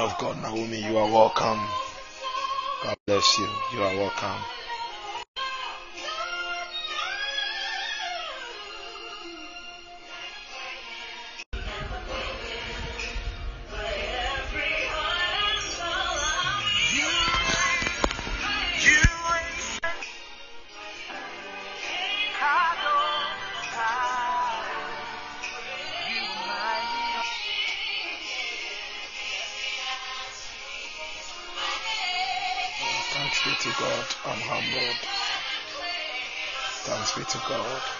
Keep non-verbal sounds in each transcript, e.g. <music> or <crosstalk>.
of God, Naomi, you are welcome. God bless you. You are welcome. To God.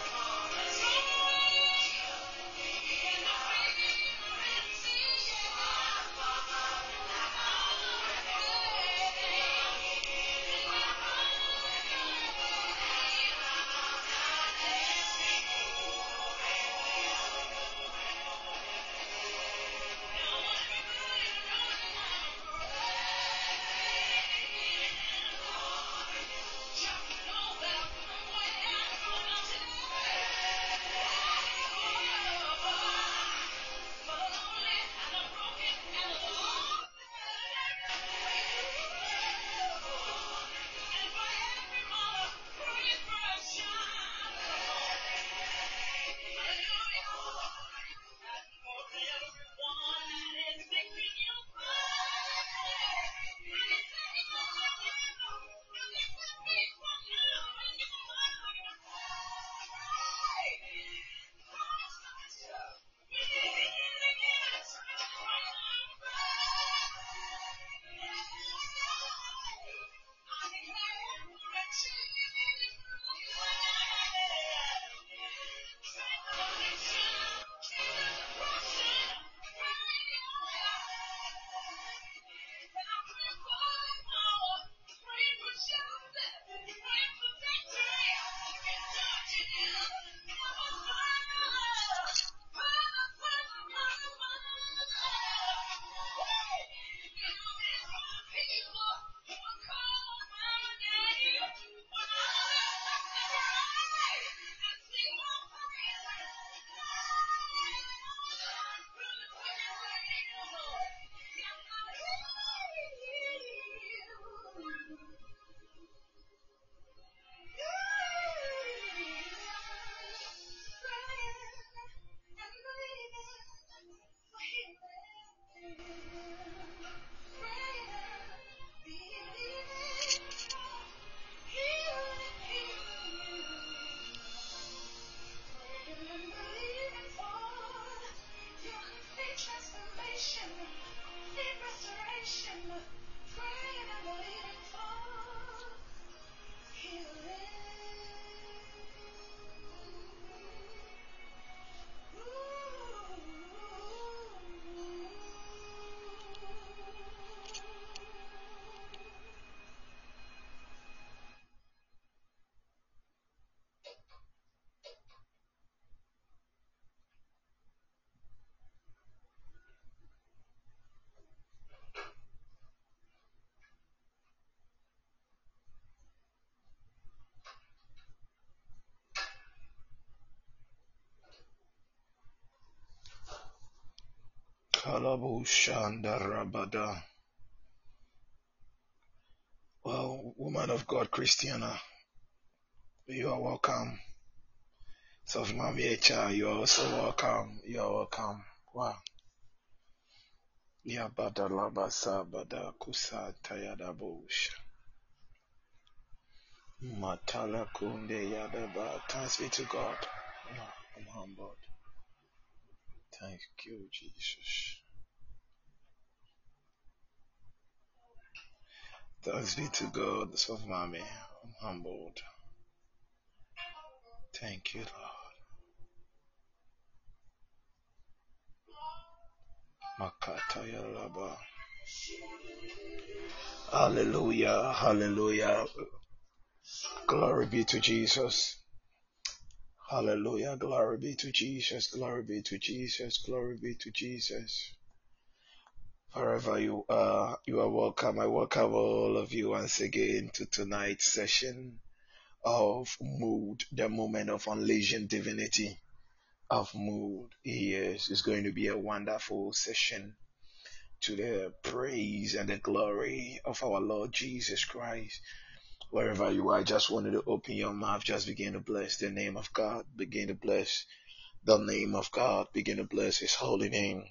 Well, woman of God, Christiana, you are welcome. So, Mami you are also welcome. You are welcome. Wow. Yabada labasa bada. Matala kunde. Thanks be to God. I'm humbled. Thank you, Jesus. Thanks be to God, the so mommy. I'm humbled. Thank you, Lord. Makataya Laba. Hallelujah, hallelujah. Glory be to Jesus. Hallelujah. Glory be to Jesus. Glory be to Jesus. Glory be to Jesus. Wherever you are, you are welcome. I welcome all of you once again to tonight's session of MOUD, the moment of unleashing divinity of MOUD. Yes, it's going to be a wonderful session. to the praise and the glory of our Lord Jesus Christ. Wherever you are, I just wanted to open your mouth, just begin to bless the name of God, begin to bless the name of God, begin to bless His holy name.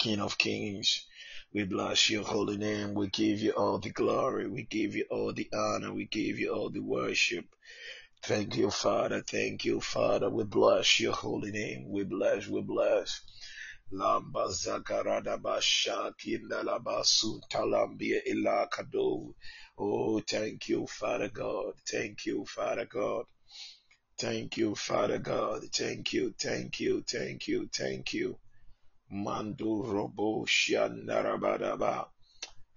King of Kings, we bless your holy name. We give you all the glory. We give you all the honor. We give you all the worship. Thank you, Father. Thank you, Father. We bless your holy name. We bless, we bless. Lamba zakarada basha. Oh, thank you, Father God. Thank you, Father God. Thank you, Father God. Thank you, thank you, thank you, thank you. Mandu robo shandarabadaba.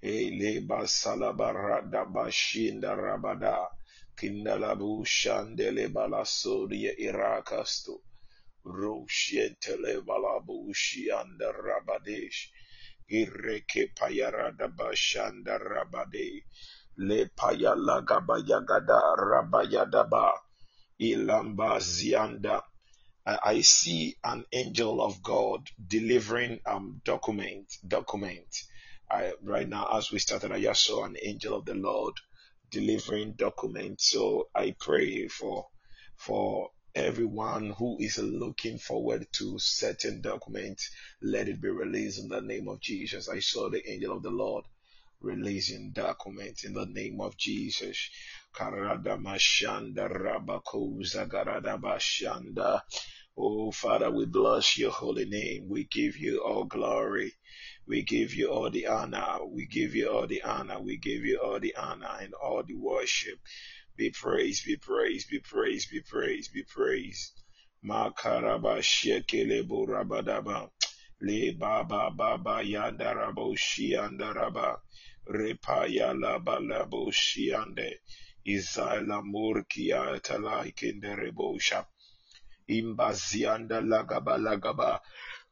Ele basalabarada bashinda rabada. Kindalabu shandele balasoria irakasto. Roshientele balabushi anda rabadesh. Ireke payarada bashanda rabade. Le payala gabayagada rabayadaba. Ilamba zianda. I, see an angel of God delivering um document document. I right now as we started, I just saw an angel of the Lord delivering documents. So I pray for for everyone who is looking forward to certain documents. Let it be released in the name of Jesus. I saw the angel of the Lord releasing documents in the name of Jesus. Karada mashanda rabako zagarada bashanda. Oh, Father, we bless your holy name. We give you all glory. We give you all the honor. We give you all the honor. We give you all the honor and all the worship. Be praised, be praised, be praised, be praised, be praised. Makaraba shekelebo rabadaba. Le baba baba yandarabo shiandaraba. Repaya laba labo shiande. Isaila murkia talaikenderebo shap. Imbazianda lagaba lagaba.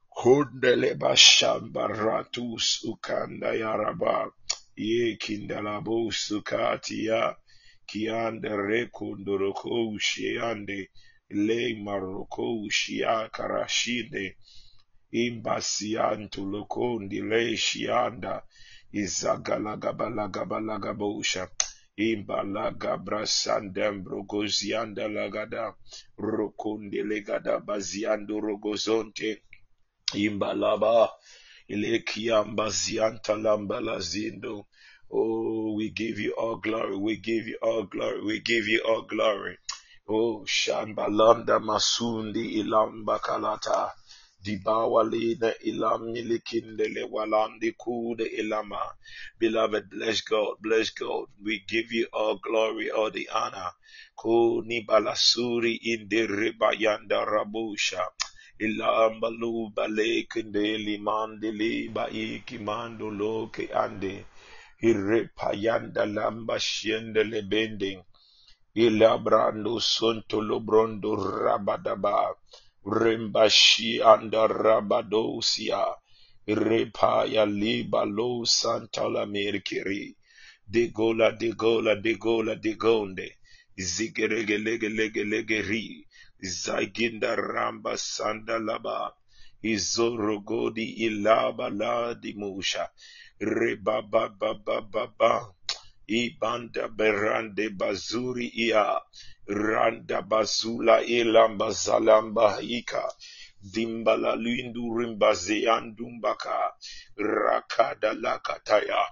Kundele bashamba ratus ukanda yaraba. Ye kindalabo sukatia. Kiande rekunduroko shiande. Le maroko shia karashinde. Imbasiantu lokondi le shianda. Izagalagabalagabalagabosha. Imbalagabra sandem brogozianda lagada. Rokonde legada baziando rogozonte. Imbalaba. Lambala zindo. Oh, we give you all glory. We give you all glory. We give you all glory. Oh, Shambalanda Masundi Ilamba Kalata. Dibawalina ilam milikindele walandi kude ilama. Beloved, bless God, bless God. We give you all glory, all the honor. Ko nibalasuri inde ribayanda rabusha. Ilambalu bale kinde limandili ba ikimando loke ande. Irepayanda lamba shiende lebending. Ilabrando sonto lobrondo rabadaba. Rembashi anda rabadosia. Repaya liba lo santa la mercury. De gola de gola de gola de gonde. Zigerege lege lege lege ri. Zaginda ramba sanda laba. Izorogodi ilaba la di musha. Rebaba ba ba ba ba. Ibanda berande bazuri ia. Randa bazula ilamba zalamba ika. Dimbala lindu rimbazeandumbaka. Rakada lakataya.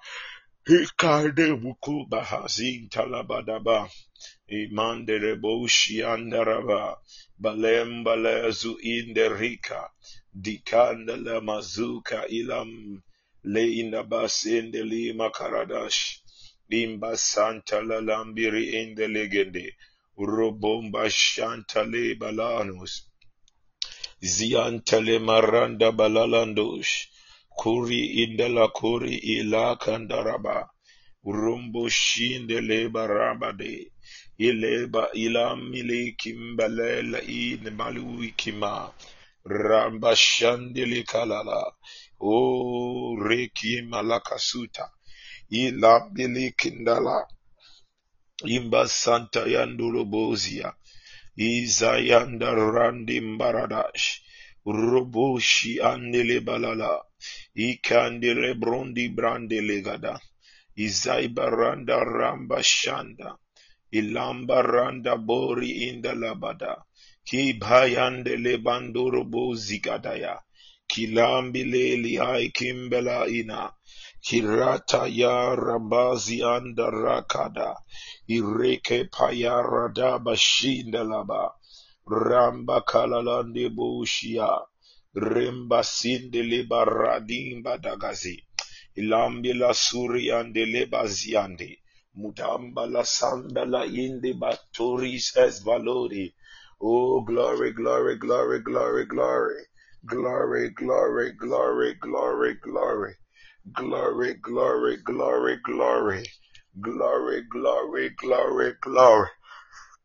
Hikade bukuba hazin talabadaba. Imandere boshi andaraba. Balem balezu inderika. Dikanda la mazuka ilam. Le inabasende lima karadash. Limba santa la lambiri in the legende. Robomba shantale balanus. Ziantale maranda balalandosh. Kuri indela kuri ila kandaraba. Rumbo shinde leba rabade. Ileba ilamile kimbalela in malui kima. Ramba shandili kalala. O reki malakasuta. ila bilikindala imba santa yandulubuzia izayanda randi mbaradash. Roboshi andele balala. Ikandele brondi brandele gada izaibaranda ramba shanda. Ilamba randa bori indalabada kibhayandele bandorobo zigadaya kilambile lihai kimbela ina. Kirata ya rabazi anda rakada. Ireke paya radaba shinda laba. Ramba kalalande bushia. Remba sinde leba radimba dagazi. Ilambi la suri ande leba ziande. Mudamba la sanda la inde batoris es valori. Oh, glory, glory, glory, glory, glory. Glory, glory, glory, glory, glory. Glory, glory, glory, glory. Glory, glory, glory, glory.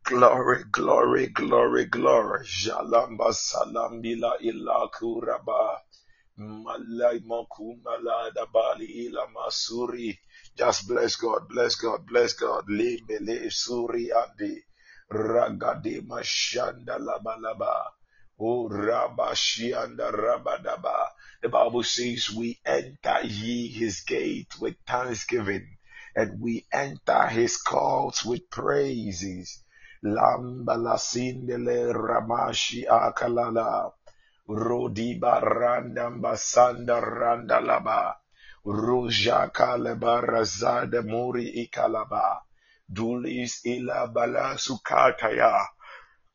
Glory, glory, glory, glory. Jalamba salambila ila kuraba. Malay makumala dabali ila. Just bless God, bless God, bless God. Limele suri andi. Ragade mashanda laba laba. Oh rabashianda rabadaba. The Bible says we enter ye his gate with thanksgiving and we enter his courts with praises. Lamba la sindele ramashi akalala. Rodi baranda basanda randa laba. Ruja kalaba razada muri ikalaba. Dulis ila bala sukataya.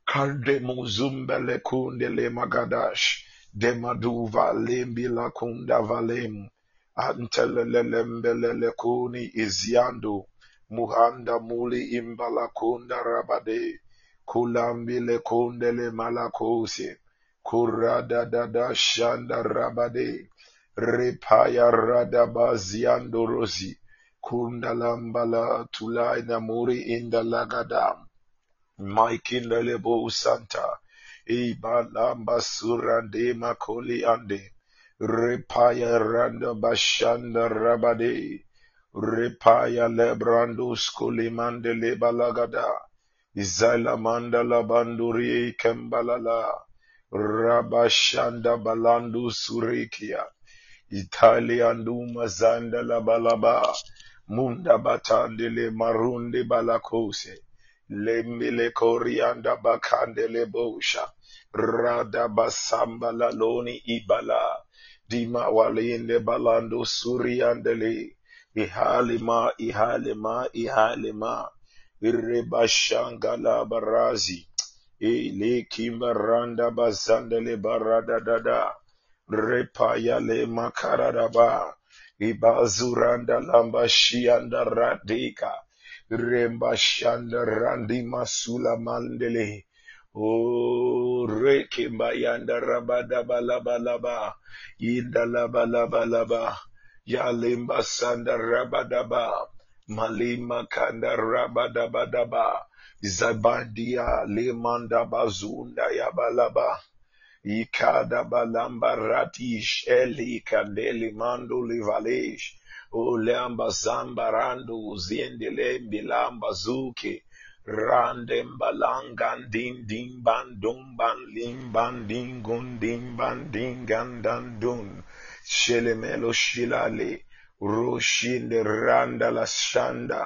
Kande muzumbele kundele magadash. Demaduva lembi la kunda valem. Antelelelembelele kuni iziando. Muhanda muli imbala kunda rabade. Kulambile kundele malakose. Kurada dada shanda rabade. Repaya radaba ziando rosi. Kundalambala tulai namuri indalagadam. Maikindalebo Santa, Ibalamba Surande Makoli Ande, Repaya Randa Bashanda Rabade, Repaya Lebrando Skulimande Lebalagada, Izala Mandala Banduri Kembalala, Rabashanda Balandu Surikia, Italiandu Mazanda Labalaba, Munda Batandele Marunde Balakose, Lembele Corianda Bakandele Bosha, Rada Basamba Laloni Ibala, Dima Walinde Balando Suriandele, Ihalima, Ihalima, Ihalima, Irebashangala Barazi, Ile Kimbaranda Bazandele Barada Dada, Repaya Le Makaradaba, Ibazuranda Lamba Shianda Radika, Remba Shanda Randi Masula Mandele. O Rekimba Yanda Rabada Balabalaba. Inda Laba. Yalimba Sanda Rabadaba. Malima Kanda Rabadabadaba. Zabandia Limanda Bazunda Yabalaba. Ikada balamba ratish eli kandeli mando ulemba zamba randu uziendele mbilamba zuki rande mbalanga din din bandum banlim bandingun din bandingandandun shelemelo shilale rushinde randa la shanda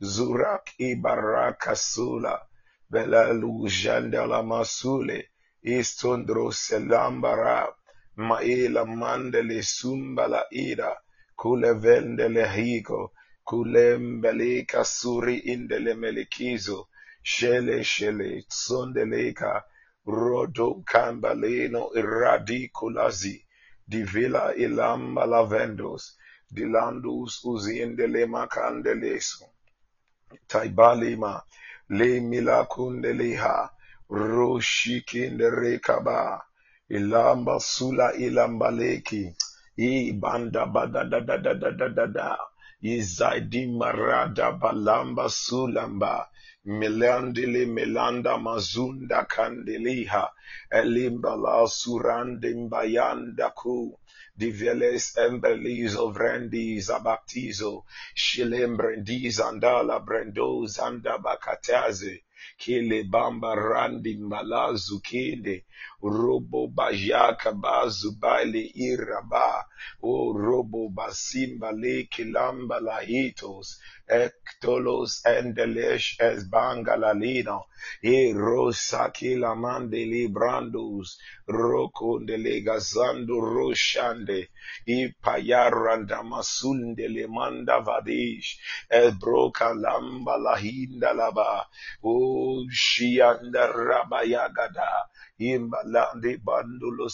zurak ibaraka sula belalu masule istondro selambara maila mandele sumbala ira kule vendele higo kulembele suri indele melikizo shele shele tsondeleka rodo kambaleno iradiculazi divila ilamba lavendos dilandus uziendele makandeleso taibalima le milakundeleha roshikinde rekaba ilamba sula ilambaleki Ibanda bamba da da da da da da. Izaidi marada balamba sulamba. Melandili melanda mazunda kandiliha. Elimbala surandimbayanda ku. Diveles embelis of rendis abaptizo. Shilem brendis andala zanda bakataze. Kile bamba randi malazu robo bajaka bazu bale iraba. O robo basimba le kilamba lahitos. Ektolos endelesh es bangalalino e rosa kila mande librandos roko delega zando roshande. I payaranda masunde le manda vadish. Ebroka lamba lahinda laba. O shianda rabayagada Imbalande bandulo.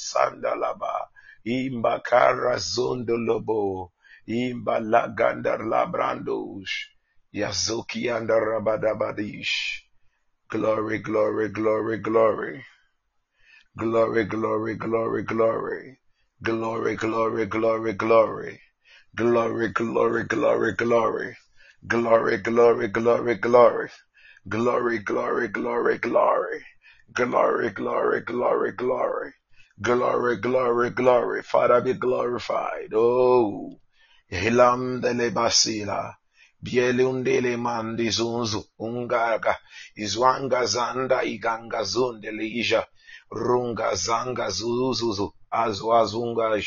Imbakara Yazuki andarabadabadish. Glory, glory, glory, glory. Glory, glory, glory, glory. Glory, glory, glory, glory. Glory, glory, glory, glory. Glory, glory, glory, glory. Glory, glory, glory, glory. Glory, glory, glory, glory. Glory, glory, glory. Father, be glorified. Oh. Hilandele basila. Bielundele mandizunzu. Ungaga. Izwanga zanda iganga zundele ija. Runga zanga zuzuzu. Azwazungaj.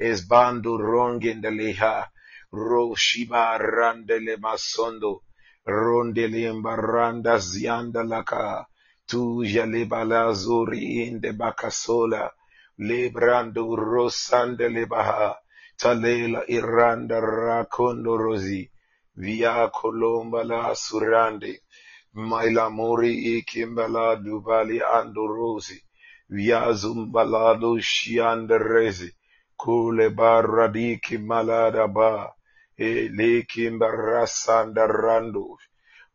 Esbando rongindeleha. Roshiba randele masondo. Rondele imbaranda zianda laka. Tu jalibala zuri inde bakasola. Lebrando rosande lebaha. Talela iranda rakondo rozi. Via colomba la surande. Maila mori ikimbala dubali ando rosi. Via zumbalado shianda rezi. Kule baradiki malada ba. Elekim barasanda rando.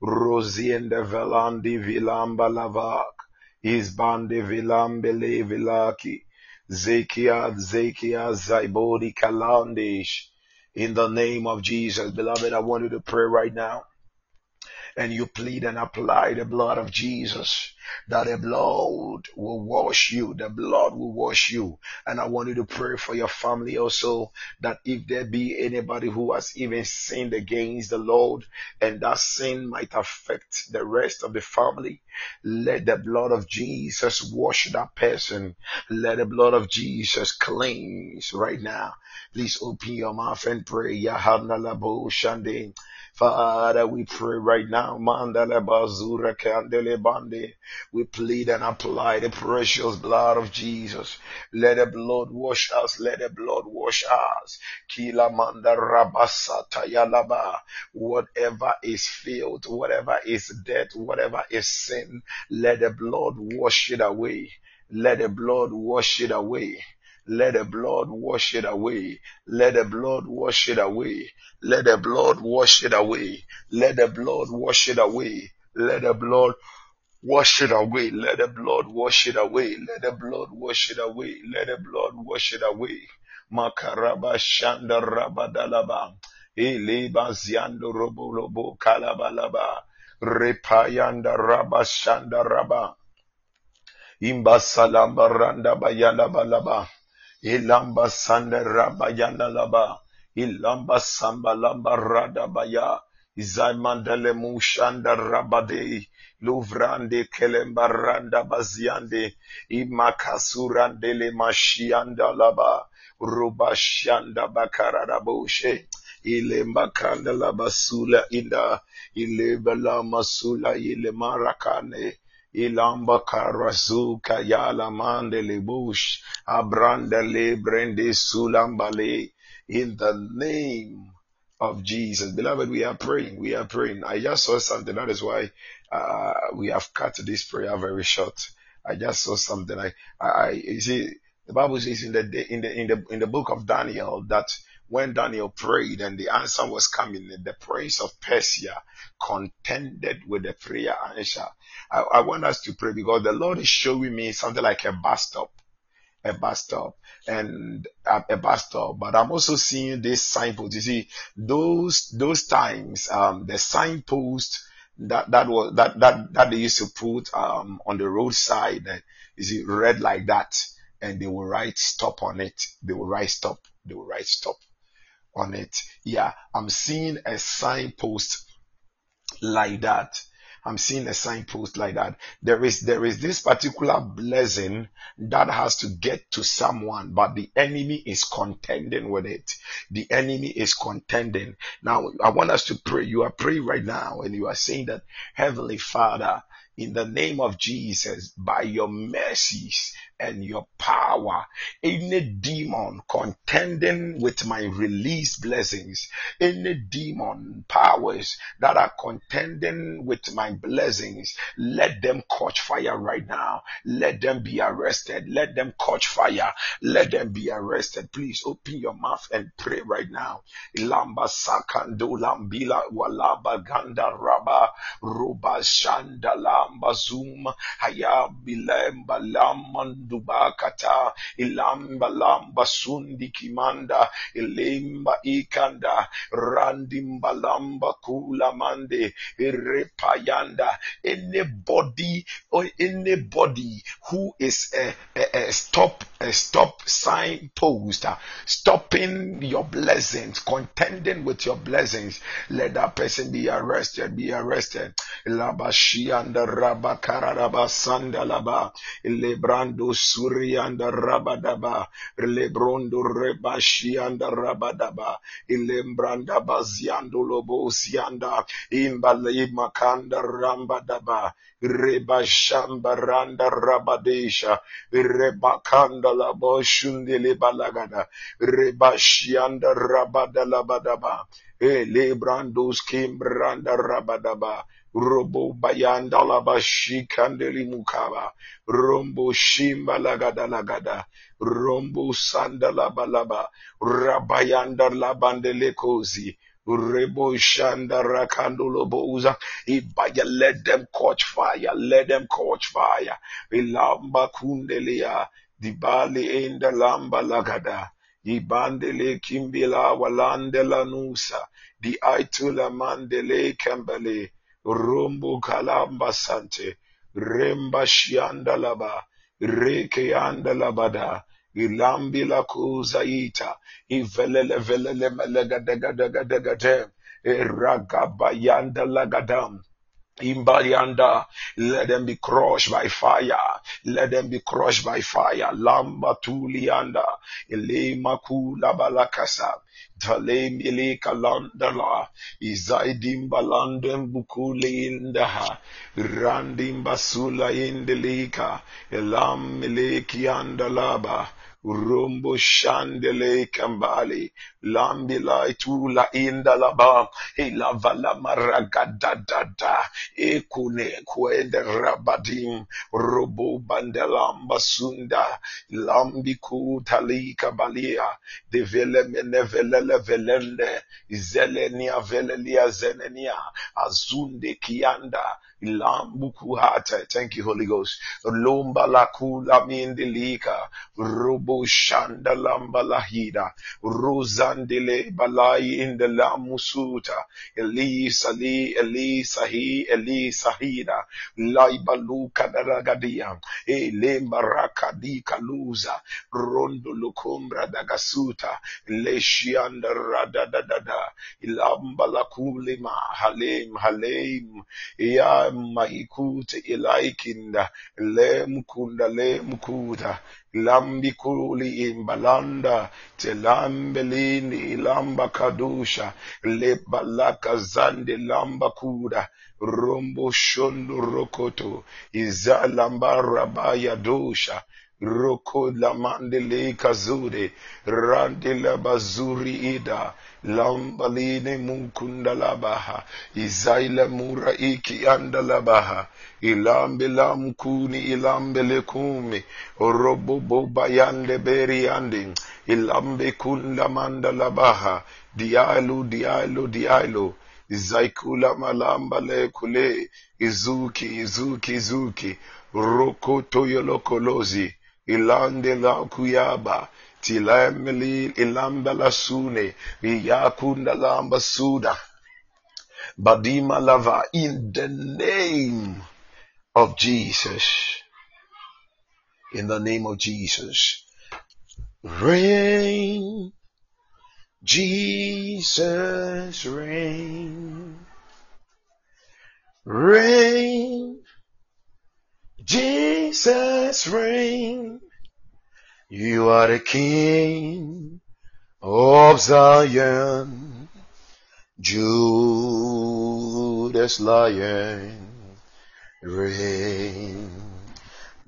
Rosiende velandi vilamba lavak. Izbande vilambe le vilaki. Zekia, Zekia, Zaibodi Kalandish. In the name of Jesus, beloved, I want you to pray right now and you plead and apply the blood of Jesus, that the blood will wash you. The blood will wash you. And I want you to pray for your family also, that if there be anybody who has even sinned against the Lord, and that sin might affect the rest of the family, let the blood of Jesus wash that person. Let the blood of Jesus cleanse right now. Please open your mouth and pray. Father, we pray right now. Mandala bazura candele bande. We plead and apply the precious blood of Jesus. Let the blood wash us. Let the blood wash us. Kila manda rabasa tayalaba. Whatever is filled, whatever is dead, whatever is sin, let the blood wash it away. Let the blood wash it away. Let the blood wash it away. Let the blood wash it away. Let the blood wash it away. Let the blood wash it away. Let the blood wash it away. Let the blood wash it away. Let the blood wash it away. Let the blood wash it away. Makaraba shanda rabadalaba. Eleba ziando robo kalabalaba. Repayanda raba shanda raba. Imba salamba randa bayala balaba. Ilamba sanda rabayanda laba. Ilamba samba lamba rada baya. Mushanda rabade. Luvrande kelembaranda baziande. Imakasurande mashianda laba. Rubashanda bakararaboshe. Ilemba basula ila ida. Ilebala masula ile marakane. Ilamba karazuka yala mandele bush. Abranda sulambale. In the name of Jesus. Beloved, we are praying. We are praying. I just saw something. That is why uh, we have cut this prayer very short. I just saw something. I, I, you see, the Bible says in the in the in the in the book of Daniel that when Daniel prayed and the answer was coming, the prince of Persia contended with the prayer answer. I, I want us to pray because the Lord is showing me something like a bus stop a bus stop and a, a bus stop. But I'm also seeing this signpost. You see, those those times, um, the signpost that that was that that that they used to put um on the roadside, uh, you see, red like that, and they will write stop on it. They will write stop. They will write stop on it. Yeah, I'm seeing a signpost like that. I'm seeing a signpost like that. There is there is this particular blessing that has to get to someone, but the enemy is contending with it. The enemy is contending. Now I want us to pray. You are praying right now and you are saying that Heavenly Father, in the name of Jesus, by your mercies and your power, any demon contending with my released blessings, any demon powers that are contending with my blessings, let them catch fire right now. Let them be arrested. Let them catch fire. Let them be arrested. Please open your mouth and pray right now. Lamba sakando lambila walaba ganda raba Bazum Hayabilemba Lamanduba Kata Ilamba Lamba Sundi Kimanda Ilimba Ikanda Randimba Lamba Kula Mande Irepayanda anybody or anybody who is a, a, a stop a stop sign post uh, stopping your blessings contending with your blessings let that person be arrested be arrested. Labashi and the Rabba Kararaba Sandalaba Lebrando Suri and the Rabadaba Lebrondo Rebashi and the Rabadaba Ilembranda Baziando Lobo Sianda Imbale Makanda Rambadaba Reba Shambaranda Rabadesha Reba Kandala Boshundele Balagada Reba Shianda Rabadalabadaba Elebrandos Kimbranda Rabadaba Robo bayanda laba shikandeli mukaba. Rombo shimba lagada lagada. Rombo sanda laba laba. Rabayanda labandele kozi. Rebo shanda rakandolo boza. Ibaya let them catch fire. Let them catch fire. Ilamba kundelia. Dibali the lamba lagada. Ibandele kimbila walandela nusa. Di aitula mandele kambale. Rumbu kalamba sante. Remba shianda laba. Reke anda labada. Ilambi la. Ivelele velele melega dega dega dega melegadagadagadagadem. Iragabayanda lagadam. Imbalianda, let them be crushed by fire. Let them be crushed by fire. Lamba tulianda, elema kula balakasa. Talem ile kalandala, izaidim balandem bukule indaha, randim basula indelika, elam ileki andalaba, Rumbo shandele kambali lambila itula indalaba ilavala maragadadada ekune kwende rabadim robo bandelamba sunda lambiku talika balia devele menevele velende zelenia velelia zenenia azunde kianda Lambukuhata. Thank you, Holy Ghost. Lomba la kula mindilika. Robo shanda lamba lahida. Rosandele balai in the lamusuta. Elisa li Elisa hi Elisa hida. Laibaluka daragadia. E lemba rakadi kaluza. Rondo lukumbra dagasuta. Leshianda radadadada. Ilamba la kulima. Halem halem. Ya maikute ilaikinda lemkunda lemkuta lambikuli imbalanda telambelini ilamba kadusha lebalaka zande lamba kuda rombo shondo rokoto izalamba rabaya dosha Roko la mandele kazuri rande la bazuri ida lambaline munkunda labaha izaila mura iki anda labaha ilambe la mkuni ilambe le kumi orobo boba yande beri yande ilambe kunda manda labaha dialo dialo dialo zaikula malamba le kule izuki izuki izuki roko toyolokolozi ilande la kuyaba ilamba la sune iyakunda badima lava in the name of Jesus. In the name of Jesus. Reign Jesus reign Reign, Jesus reign. You are the King of Zion, Judah's Lion, reign,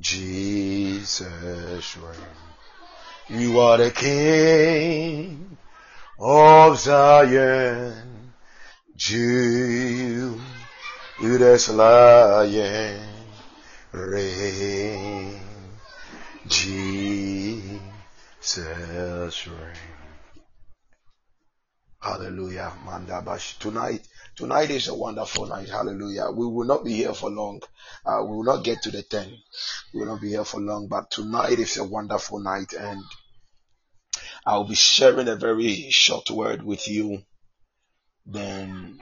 Jesus reign. You are the King of Zion, Judah's Lion, reign, Jesus reign. Hallelujah. Mandabash. Tonight, tonight is a wonderful night. Hallelujah. We will not be here for long. Uh, we will not get to the 10. We will not be here for long, but tonight is a wonderful night and I'll be sharing a very short word with you. Then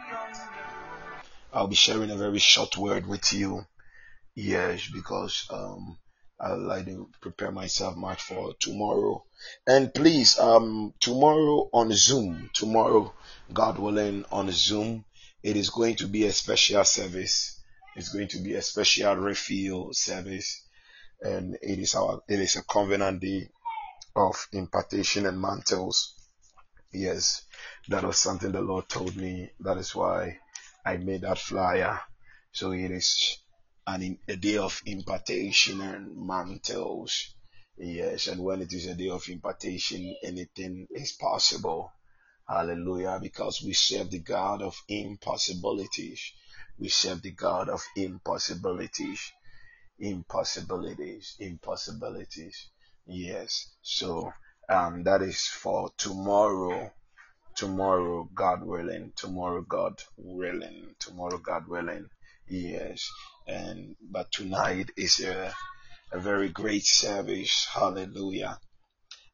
I'll be sharing a very short word with you. Yes, because um, I like to prepare myself much for tomorrow. And please, um, tomorrow on Zoom, tomorrow, God willing, on Zoom, it is going to be a special service. It's going to be a special refill service, and it is our it is a covenant day of impartation and mantles. Yes, that was something the Lord told me. That is why I made that flyer. So it is an, a day of impartation and mantles. Yes, and when it is a day of impartation, anything is possible. Hallelujah. Because we serve the God of impossibilities. We serve the God of impossibilities. Impossibilities. Impossibilities. Yes. So um, that is for tomorrow. Tomorrow, God willing. Tomorrow, God willing. Tomorrow, God willing. Yes. And but tonight is a a very great service. Hallelujah.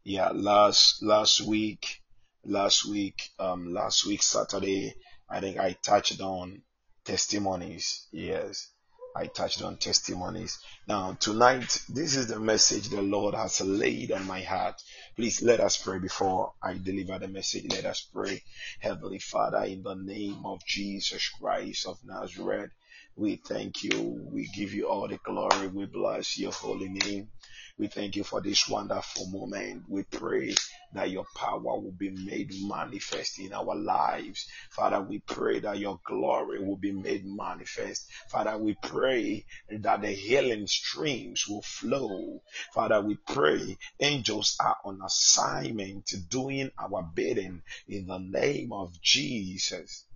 Yeah. Last last week, last week, um, last week Saturday, I think I touched on testimonies. Yes. I touched on testimonies. Now, tonight, this is the message the Lord has laid on my heart. Please let us pray before I deliver the message. Let us pray. Heavenly Father, in the name of Jesus Christ of Nazareth, we thank you. We give you all the glory. We bless your holy name. We thank you for this wonderful moment. We pray that your power will be made manifest in our lives. Father, we pray that your glory will be made manifest. Father, we pray that the healing streams will flow. Father, we pray angels are on assignment doing our bidding in the name of Jesus.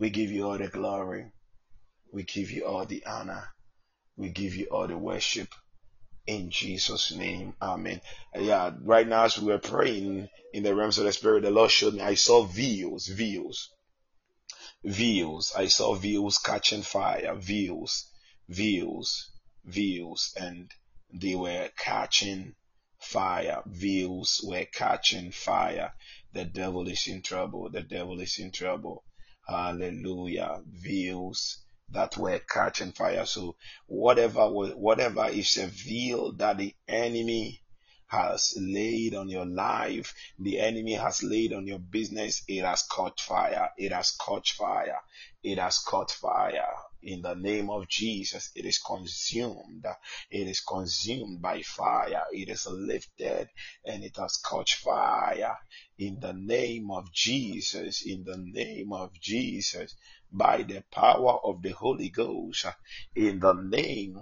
We give you all the glory. We give you all the honor. We give you all the worship in Jesus' name. Amen. Uh, yeah, right now as we were praying in the realms of the spirit, the Lord showed me I saw views, views, views. I saw views catching fire, views, views, views, and they were catching fire. Views were catching fire. The devil is in trouble. The devil is in trouble. Hallelujah. Views that were catching fire. So whatever whatever is a veil that the enemy has laid on your life, the enemy has laid on your business, it has caught fire. It has caught fire. It has caught fire. In the name of Jesus, it is consumed. It is consumed by fire. It is lifted and it has caught fire. In the name of Jesus, in the name of Jesus, by the power of the Holy Ghost, in the name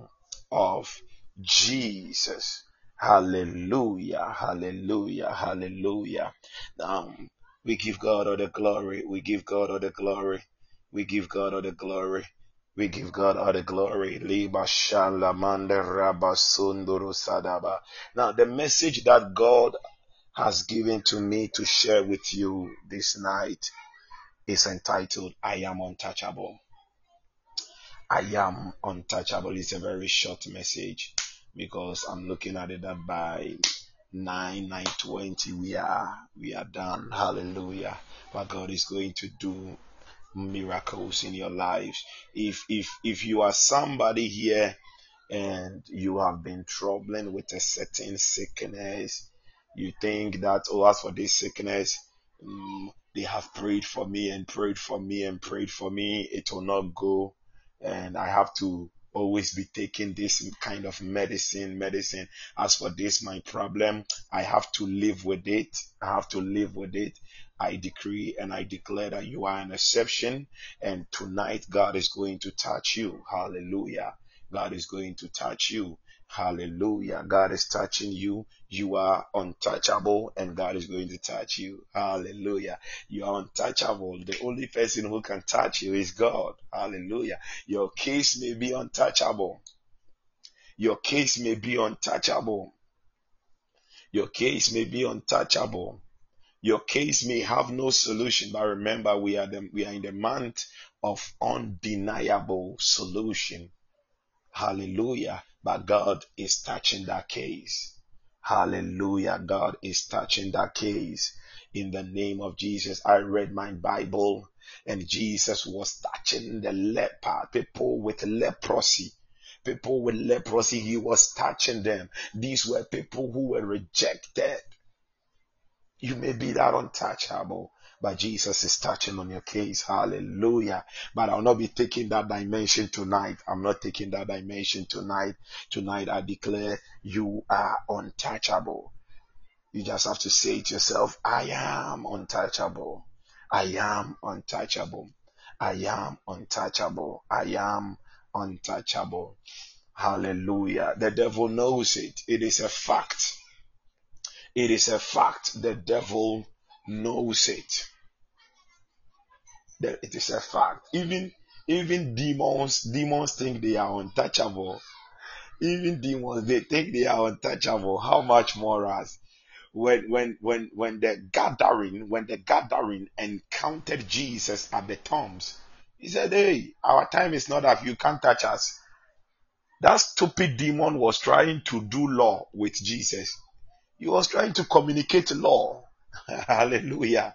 of Jesus. Hallelujah, hallelujah, hallelujah. Um, we give God all the glory. We give God all the glory. We give God all the glory. We give God all the glory. Now, the message that God has given to me to share with you this night is entitled I Am Untouchable. I Am Untouchable is a very short message because I'm looking at it that by 9 9 20 we are we are done. Hallelujah. But god is going to do miracles in your lives. If if if you are somebody here and you have been troubling with a certain sickness you think that oh as for this sickness um, they have prayed for me and prayed for me and prayed for me it will not go and I have to always be taking this kind of medicine, medicine. As for this, my problem, I have to live with it. I have to live with it. I decree and I declare that you are an exception and tonight God is going to touch you. Hallelujah. God is going to touch you. Hallelujah. God is touching you. You are untouchable and God is going to touch you. Hallelujah. You are untouchable. The only person who can touch you is God. Hallelujah. Your case may be untouchable. Your case may be untouchable. Your case may be untouchable. Your case may have no solution, but remember we are the, we are in the month of undeniable solution. Hallelujah. But God is touching that case. Hallelujah. God is touching that case. In the name of Jesus, I read my Bible and Jesus was touching the leper, people with leprosy. People with leprosy, he was touching them. These were people who were rejected. You may be that untouchable, but Jesus is touching on your case. Hallelujah. But I'll not be taking that dimension tonight. I'm not taking that dimension tonight. Tonight I declare you are untouchable. You just have to say to yourself, I am untouchable. I am untouchable. I am untouchable. I am untouchable. Hallelujah. The devil knows it. It is a fact. It is a fact. The devil knows it. That it is a fact. Even even demons, demons think they are untouchable. Even demons, they think they are untouchable. How much more us? When when when when the gathering, when the Gadarene encountered Jesus at the tombs, he said, Hey, our time is not up, you can't touch us. That stupid demon was trying to do law with Jesus. He was trying to communicate law. <laughs> Hallelujah.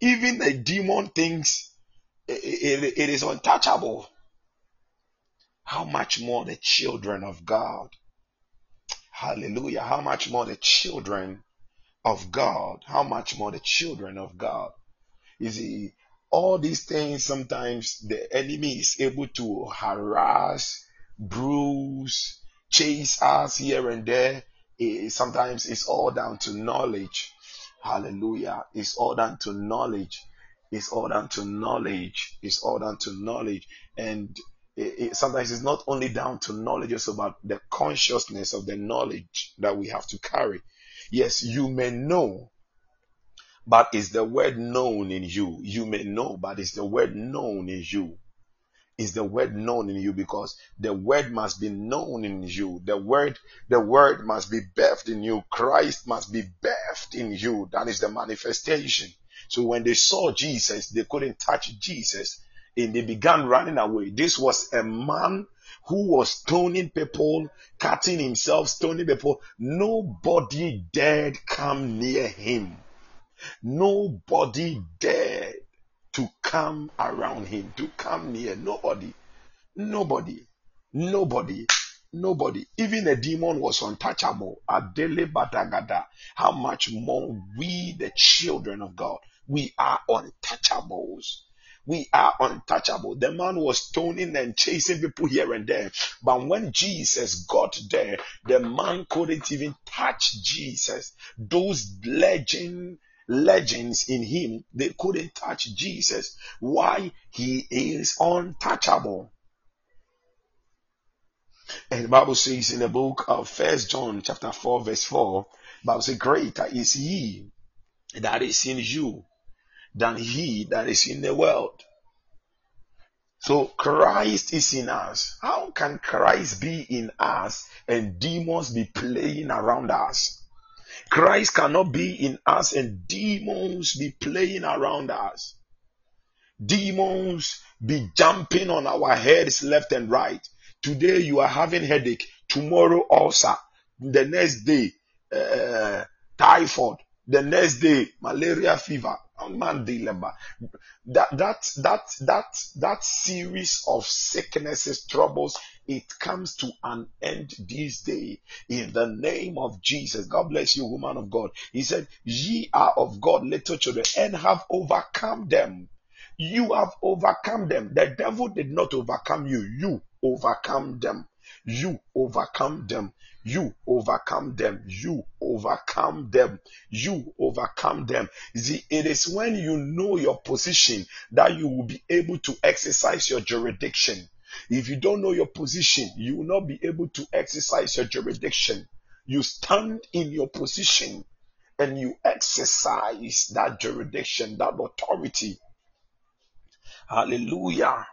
Even the demon thinks it, it, it is untouchable. How much more the children of God? Hallelujah. How much more the children of God? How much more the children of God? You see, all these things sometimes the enemy is able to harass, bruise, chase us here and there. It, sometimes it's all down to knowledge. Hallelujah. It's all down to knowledge. It's all down to knowledge. It's all down to knowledge. And it, it, sometimes it's not only down to knowledge, it's about the consciousness of the knowledge that we have to carry. Yes, you may know, but is the word known in you? You may know, but is the word known in you? Is the word known in you because the word must be known in you. The word, the word must be birthed in you. Christ must be birthed in you. That is the manifestation. So when they saw Jesus, they couldn't touch Jesus and they began running away. This was a man who was stoning people, cutting himself, stoning people. Nobody dared come near him. Nobody dared to come around him, to come near. Nobody, nobody, nobody, nobody. Even a demon was untouchable. Adele Badagada. How much more we, the children of God, we are untouchables. We are untouchable. The man was stoning and chasing people here and there. But when Jesus got there, the man couldn't even touch Jesus. Those legend legends in him, they couldn't touch Jesus. Why? He is untouchable. And the Bible says in the book of First John chapter 4 verse 4, Bible says, greater is he that is in you than he that is in the world. So Christ is in us. How can Christ be in us and demons be playing around us? Christ cannot be in us and demons be playing around us. Demons be jumping on our heads left and right. Today you are having headache. Tomorrow ulcer. The next day uh, typhoid. The next day malaria fever. Man, dilemma that that that that that series of sicknesses, troubles it comes to an end this day in the name of Jesus. God bless you, woman of God. He said, Ye are of God, little children, and have overcome them. You have overcome them. The devil did not overcome you. You overcome them. You overcome them. You overcome them. You overcome them. You overcome them. See, it is when you know your position that you will be able to exercise your jurisdiction. If you don't know your position, you will not be able to exercise your jurisdiction. You stand in your position and you exercise that jurisdiction, that authority. Hallelujah.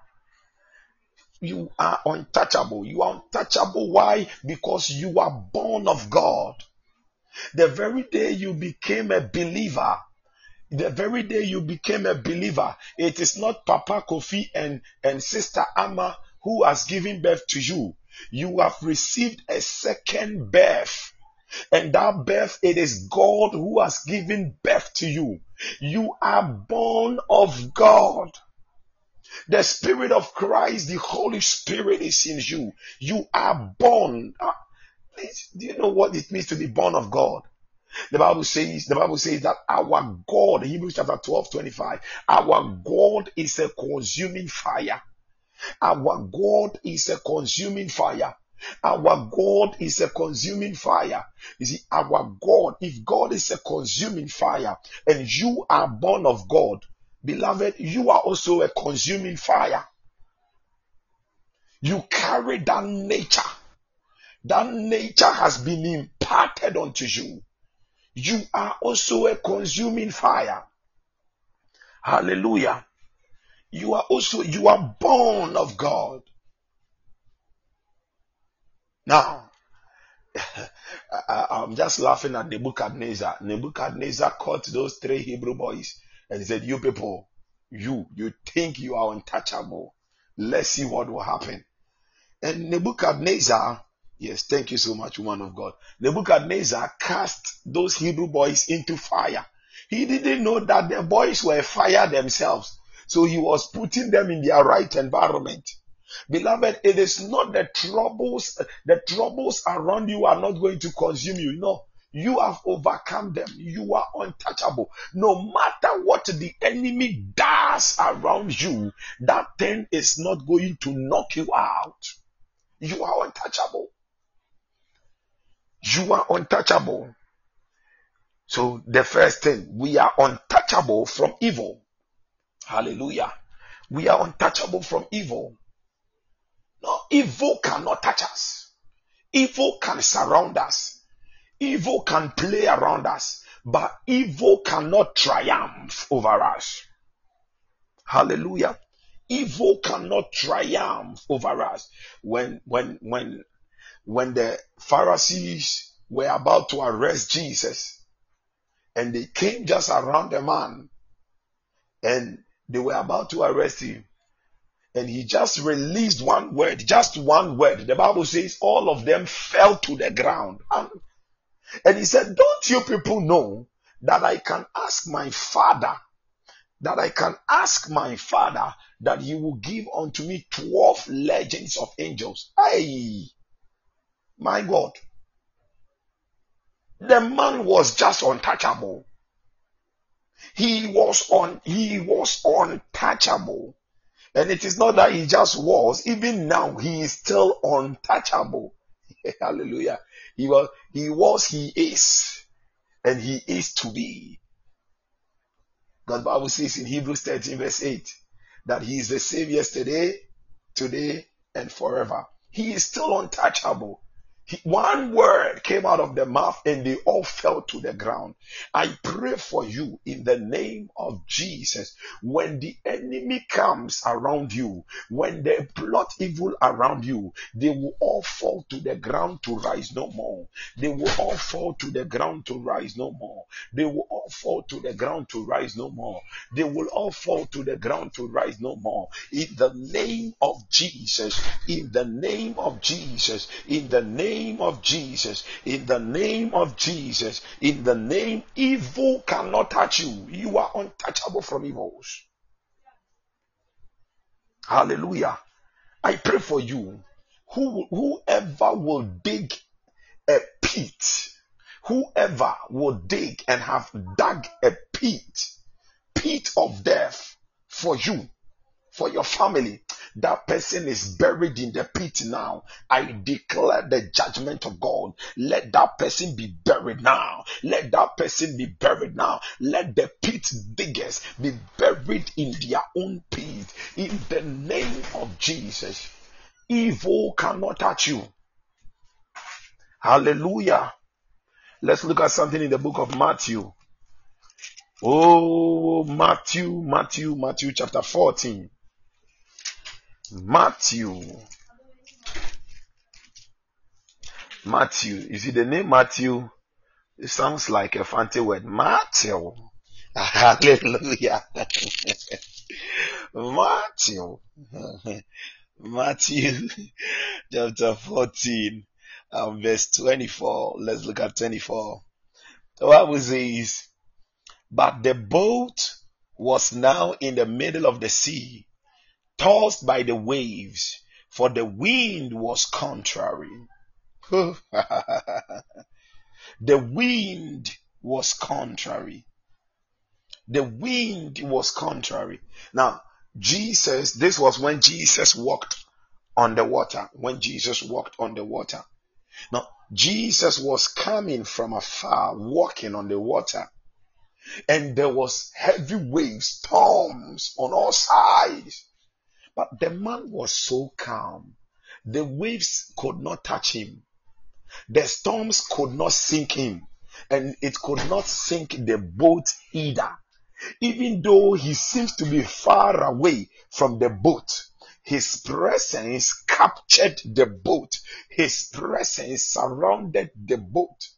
You are untouchable. You are untouchable. Why? Because you are born of God. The very day you became a believer, the very day you became a believer, it is not Papa Kofi and, and Sister Amma who has given birth to you. You have received a second birth. And that birth, it is God who has given birth to you. You are born of God. The Spirit of Christ, the Holy Spirit is in you. You are born. Uh, do you know what it means to be born of God? The Bible says, the Bible says that our God, Hebrews chapter 12, 25, our God is a consuming fire. Our God is a consuming fire. Our God is a consuming fire. You see, our God, if God is a consuming fire and you are born of God, beloved, you are also a consuming fire. You carry that nature. That nature has been imparted unto you. You are also a consuming fire. Hallelujah. You are also, you are born of God. Now, <laughs> I, am just laughing at Nebuchadnezzar. Nebuchadnezzar caught those three Hebrew boys and he said, You people, you, you think you are untouchable. Let's see what will happen. And Nebuchadnezzar, yes, thank you so much, woman of God. Nebuchadnezzar cast those Hebrew boys into fire. He didn't know that the boys were fire themselves. So he was putting them in their right environment. Beloved, it is not the troubles, the troubles around you are not going to consume you. No, you have overcome them. You are untouchable. No matter what the enemy does around you, that thing is not going to knock you out. You are untouchable. You are untouchable. So the first thing, we are untouchable from evil. Hallelujah. We are untouchable from evil. No, evil cannot touch us. Evil can surround us. Evil can play around us, but evil cannot triumph over us. Hallelujah. Evil cannot triumph over us. When, when, when, when the Pharisees were about to arrest Jesus and they came just around the man and they were about to arrest him and he just released one word, just one word. The Bible says all of them fell to the ground. And, and he said, Don't you people know that I can ask my father, that I can ask my father that he will give unto me 12 legends of angels? Hey, my God. The man was just untouchable. He was on, he was untouchable. And it is not that he just was, even now he is still untouchable. <laughs> Hallelujah. He was, he was, he is, and he is to be. God Bible says in Hebrews 13 verse 8 that he is the same yesterday, today, and forever. He is still untouchable. He, one word came out of the mouth and they all fell to the ground. I pray for you in the name of Jesus. When the enemy comes around you, when they plot evil around you, they will all fall to the ground to rise no more. They will all fall to the ground to rise no more. They will all fall to the ground to rise no more. They will all fall to the ground to rise no more. In the name of Jesus, in the name of Jesus, in the name name of Jesus, in the name of Jesus, in the name, evil cannot touch you. You are untouchable from evils. Hallelujah. I pray for you. Who, whoever will dig a pit, whoever will dig and have dug a pit, pit of death for you, for your family, that person is buried in the pit now. I declare the judgment of God. Let that person be buried now. Let that person be buried now. Let the pit diggers be buried in their own pit. In the name of Jesus, evil cannot touch you. Hallelujah. Let's look at something in the book of Matthew. Oh, Matthew, Matthew, Matthew chapter 14. Matthew. Matthew. You see the name Matthew? It sounds like a fancy word. Matthew. <laughs> Hallelujah. <laughs> Matthew. <laughs> Matthew chapter 14 um, verse 24. Let's look at 24. The Bible says, But the boat was now in the middle of the sea tossed by the waves, for the wind was contrary. <laughs> the wind was contrary. The wind was contrary. Now, Jesus, this was when Jesus walked on the water. When Jesus walked on the water. Now, Jesus was coming from afar, walking on the water. And there was heavy waves, storms on all sides. But the man was so calm. The waves could not touch him. The storms could not sink him. And it could not sink the boat either. Even though he seems to be far away from the boat, his presence captured the boat. His presence surrounded the boat.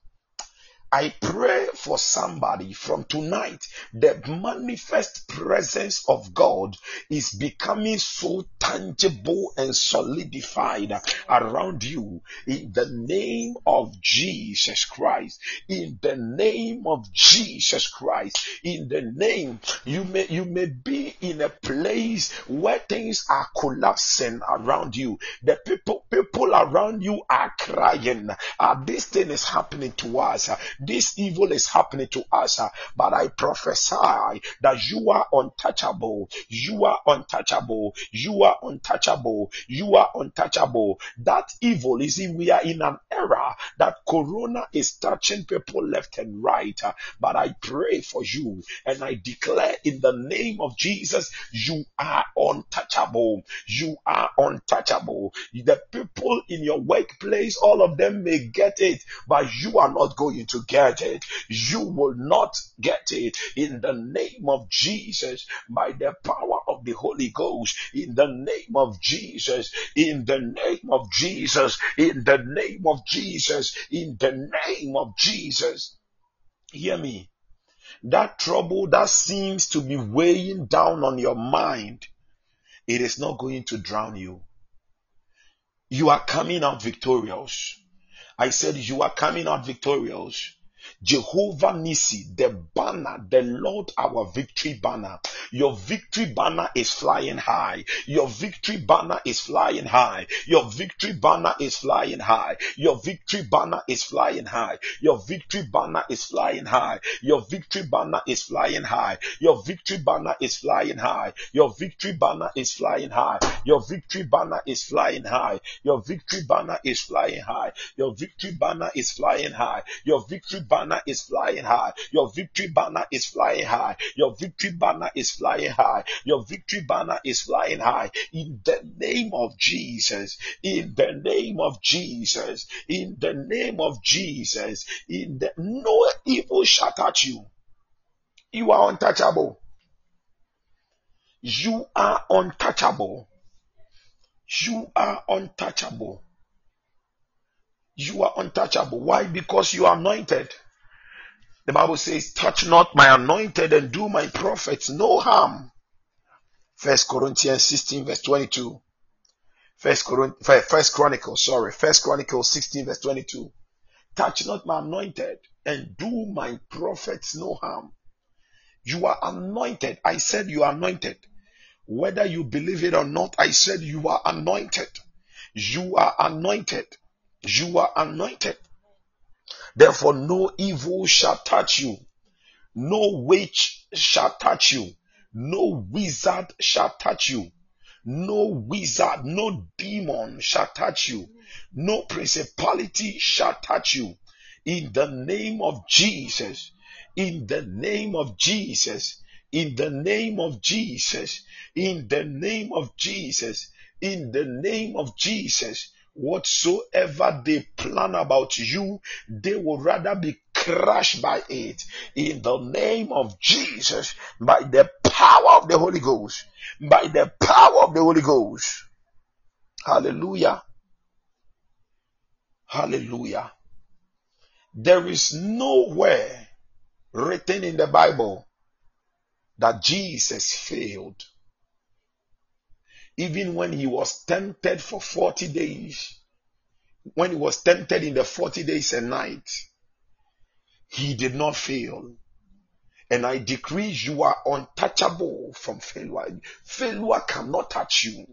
I pray for somebody from tonight. The manifest presence of God is becoming so tangible and solidified around you in the name of Jesus Christ. In the name of Jesus Christ. In the name, you may, you may be in a place where things are collapsing around you. The people, people around you are crying. Uh, this thing is happening to us. This evil is happening to us, uh, but I prophesy that you are untouchable. You are untouchable. You are untouchable. You are untouchable. That evil is in, we are in an era that corona is touching people left and right. Uh, but I pray for you and I declare in the name of Jesus, you are untouchable. You are untouchable. The people in your workplace, all of them may get it, but you are not going to get it. You will not get it in the name of Jesus by the power of the Holy Ghost. In the name of Jesus. In the name of Jesus. In the name of Jesus. In the name of Jesus. Hear me. That trouble that seems to be weighing down on your mind, it is not going to drown you. You are coming out victorious. I said you are coming out victorious. Jehovah Nissi, the banner, the Lord our victory banner. Your victory banner is flying high. Your victory banner is flying high. Your victory banner is flying high. Your victory banner is flying high. Your victory banner is flying high. Your victory banner is flying high. Your victory banner is flying high. Your victory banner is flying high. Your victory banner is flying high. Your victory banner is flying high. Your victory banner is flying high. Your victory banner is flying high. Your victory banner is flying high. Your victory banner is flying high. Your victory banner is flying high. In the name of Jesus. In the name of Jesus. In the name of Jesus. In the no evil shall touch you. You are untouchable. You are untouchable. You are untouchable. You are untouchable. Why? Because you are anointed. The Bible says, touch not my anointed and do my prophets no harm. First Corinthians 16 verse 22. First, First Chronicles, sorry, First Chronicles 16 verse 22. Touch not my anointed and do my prophets no harm. You are anointed. I said you are anointed. Whether you believe it or not, I said you are anointed. You are anointed. You are anointed. Therefore, no evil shall touch you, no witch shall touch you, No wizard shall touch you. No wizard, no demon shall touch you. No principality shall touch you. In the name of Jesus. In the name of Jesus. In the name of Jesus. In the name of Jesus. In the name of Jesus. Whatsoever they plan about you, they will rather be crushed by it. In the name of Jesus. By the power of the Holy Ghost by the power of the Holy Ghost. Hallelujah. Hallelujah. There is nowhere written in the Bible that Jesus failed. Even when he was tempted for 40 days, when he was tempted in the 40 days and night, he did not fail. And I decree you are untouchable from failure. Failure cannot touch you.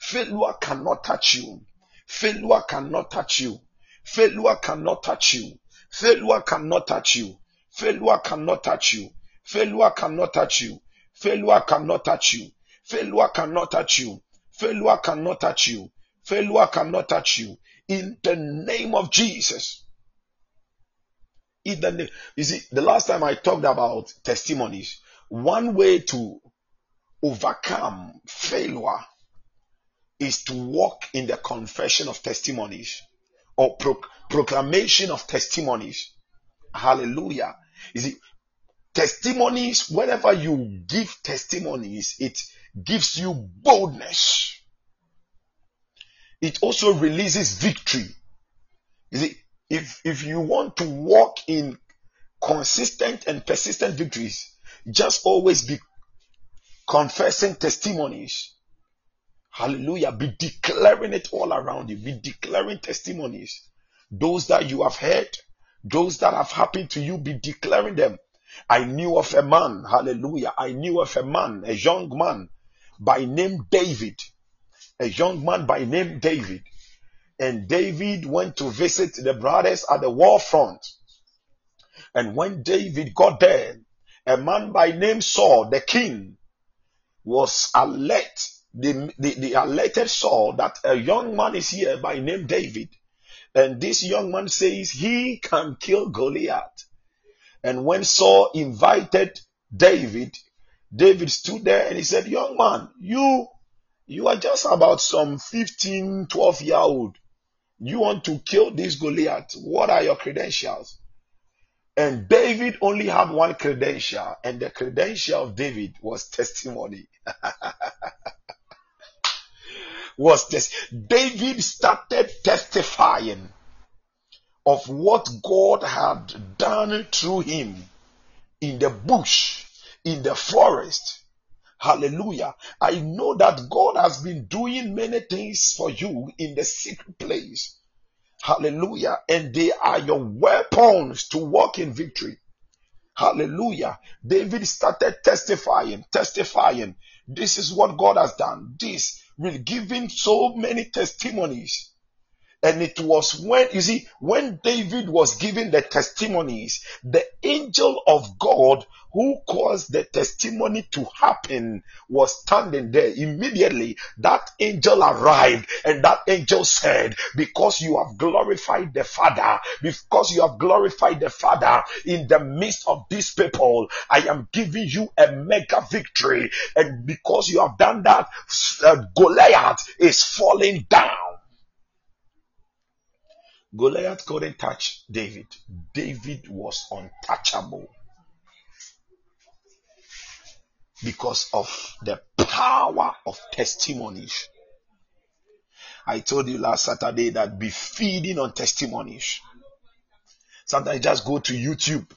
Failure cannot touch you. Failure cannot touch you. Failure cannot touch you. Failure cannot touch you. Failure cannot touch you. Failure cannot touch you. Failure cannot touch you. Failure cannot touch you. Failure cannot touch you. Failure cannot touch you. In the name of Jesus In the you see, the last time I talked about testimonies, one way to overcome failure is to walk in the confession of testimonies or pro- proclamation of testimonies. Hallelujah. You see, testimonies, whenever you give testimonies, it gives you boldness. It also releases victory. You see, if if you want to walk in consistent and persistent victories, just always be confessing testimonies. Hallelujah. Be declaring it all around you. Be declaring testimonies. Those that you have heard, those that have happened to you, be declaring them. I knew of a man, hallelujah. I knew of a man, a young man by name David. A young man by name David and David went to visit the brothers at the war front. And when David got there, a man by name Saul, the king, was alert. The, the, the alerted Saul that a young man is here by name David. And this young man says he can kill Goliath. And when Saul invited David, David stood there and he said, Young man, you you are just about some 15, 12 year old. You want to kill this Goliath. What are your credentials? And David only had one credential, and the credential of David was testimony. <laughs> was this David started testifying of what God had done through him in the bush, in the forest. Hallelujah. I know that God has been doing many things for you in the secret place. Hallelujah. And they are your weapons to walk in victory. Hallelujah. David started testifying, testifying. This is what God has done. This will giving so many testimonies. And it was when, you see, when David was giving the testimonies, the angel of God who caused the testimony to happen was standing there. Immediately, that angel arrived and that angel said, because you have glorified the Father, because you have glorified the Father in the midst of these people, I am giving you a mega victory. And because you have done that, uh, Goliath is falling down. Goliath couldn't touch David. David was untouchable because of the power of testimonies. I told you last Saturday that be feeding on testimonies. Sometimes just go to YouTube,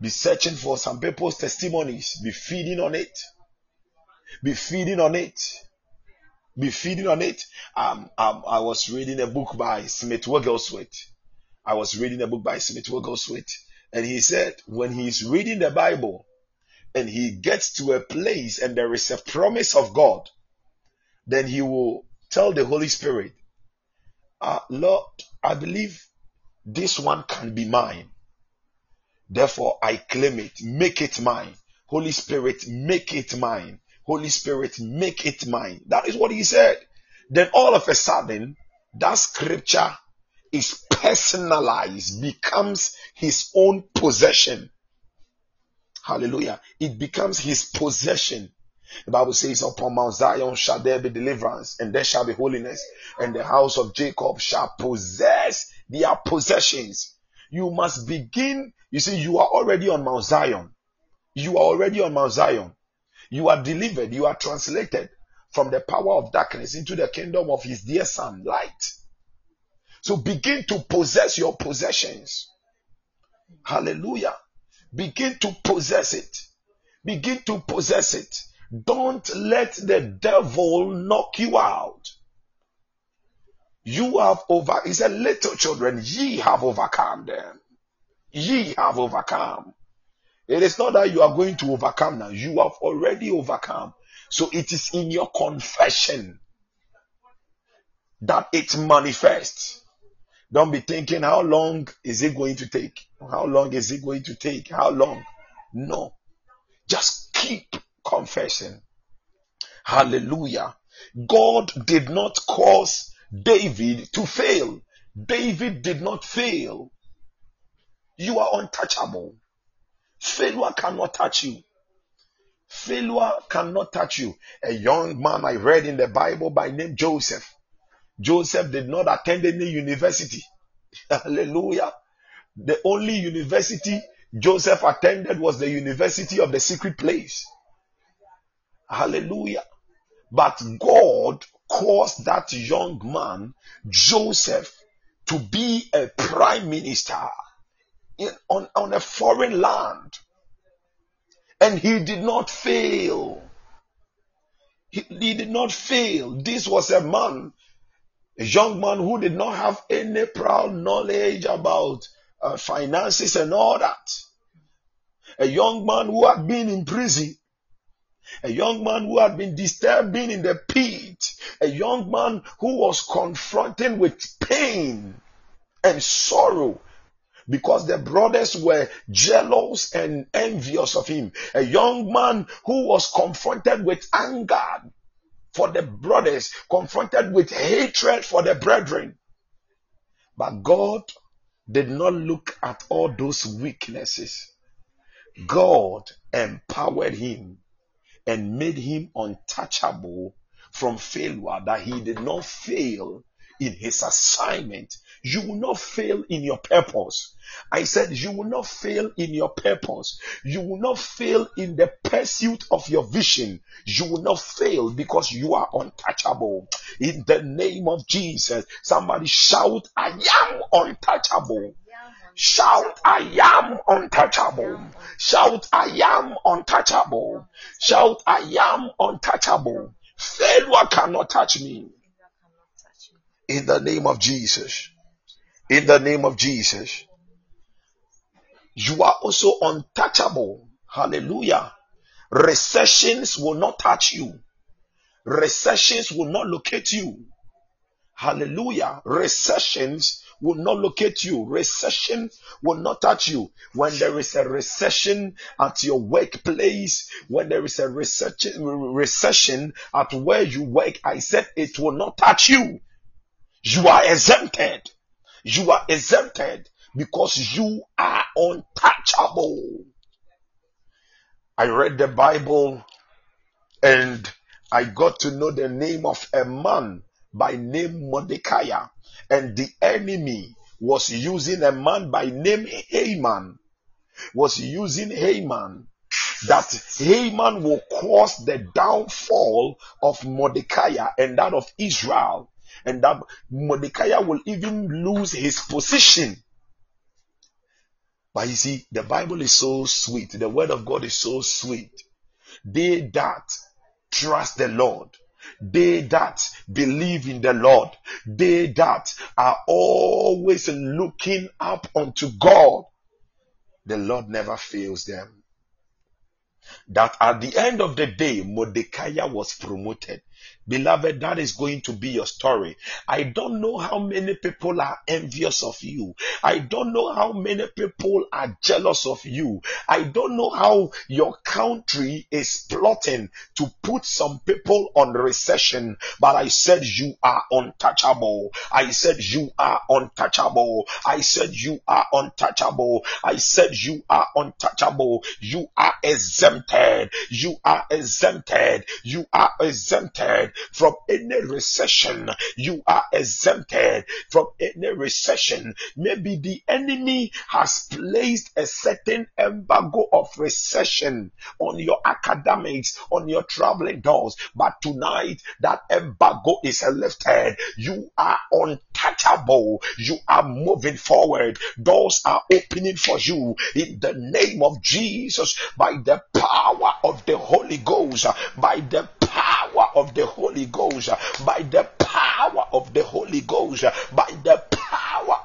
be searching for some people's testimonies, be feeding on it, be feeding on it be feeding on it. Um, um, I was reading a book by Smith Wigglesworth. I was reading a book by Smith Wigglesworth, and he said when he's reading the Bible and he gets to a place and there is a promise of God, then he will tell the Holy Spirit, uh, Lord, I believe this one can be mine. Therefore, I claim it, make it mine. Holy Spirit, make it mine. Holy Spirit, make it mine. That is what he said. Then all of a sudden, that scripture is personalized, becomes his own possession. Hallelujah. It becomes his possession. The Bible says, Upon Mount Zion shall there be deliverance, and there shall be holiness, and the house of Jacob shall possess their possessions. You must begin. You see, you are already on Mount Zion. You are already on Mount Zion. You are delivered. You are translated from the power of darkness into the kingdom of his dear son, light. So begin to possess your possessions. Hallelujah. Begin to possess it. Begin to possess it. Don't let the devil knock you out. You have over, he said, little children, ye have overcome them. Ye have overcome. It is not that you are going to overcome now. You have already overcome. So it is in your confession that it manifests. Don't be thinking, how long is it going to take? How long is it going to take? How long? No. Just keep confessing. Hallelujah. God did not cause David to fail. David did not fail. You are untouchable. Failure cannot touch you. Failure cannot touch you. A young man I read in the Bible by name Joseph. Joseph did not attend any university. <laughs> Hallelujah. The only university Joseph attended was the University of the Secret Place. Hallelujah. But God caused that young man, Joseph, to be a prime minister on, on a foreign land. And he did not fail. He, he did not fail. This was a man, a young man who did not have any proud knowledge about uh, finances and all that. A young man who had been in prison. A young man who had been disturbed, disturbing in the pit. A young man who was confronting with pain and sorrow because the brothers were jealous and envious of him. A young man who was confronted with anger for the brothers, confronted with hatred for the brethren. But God did not look at all those weaknesses. God empowered him and made him untouchable from failure, that he did not fail in his assignment. You will not fail in your purpose. I said, You will not fail in your purpose. You will not fail in the pursuit of your vision. You will not fail because you are untouchable. In the name of Jesus, somebody shout, I am untouchable. Shout, I am untouchable. Shout, I am untouchable. Shout, I am untouchable. Failure cannot touch me. In the name of Jesus. In the name of Jesus. You are also untouchable. Hallelujah. Recessions will not touch you. Recessions will not locate you. Hallelujah. Recessions will not locate you. Recession will not touch you. When there is a recession at your workplace, when there is a recession, recession at where you work, I said it will not touch you. You are exempted. You are exempted because you are untouchable. I read the Bible and I got to know the name of a man by name Mordecai and the enemy was using a man by name Haman was using Haman that Haman will cause the downfall of Mordecai and that of Israel and that Mordecai will even lose his position. But you see, the Bible is so sweet. The word of God is so sweet. They that trust the Lord, they that believe in the Lord, they that are always looking up unto God, the Lord never fails them. That at the end of the day, Mordecai was promoted. Beloved, that is going to be your story. I don't know how many people are envious of you. I don't know how many people are jealous of you. I don't know how your country is plotting to put some people on recession, but I said you are untouchable. I said you are untouchable. I said you are untouchable. I said you are untouchable. You are exempted. You are exempted. You are exempted from any recession. You are exempted from any recession. Maybe the enemy has placed a certain embargo of recession on your academics, on your traveling doors. But tonight, that embargo is lifted. You are untouchable. You are moving forward. Doors are opening for you in the name of Jesus by the power of the Holy Ghost, by the power of the Holy Ghost, by the power of the Holy Ghost, by the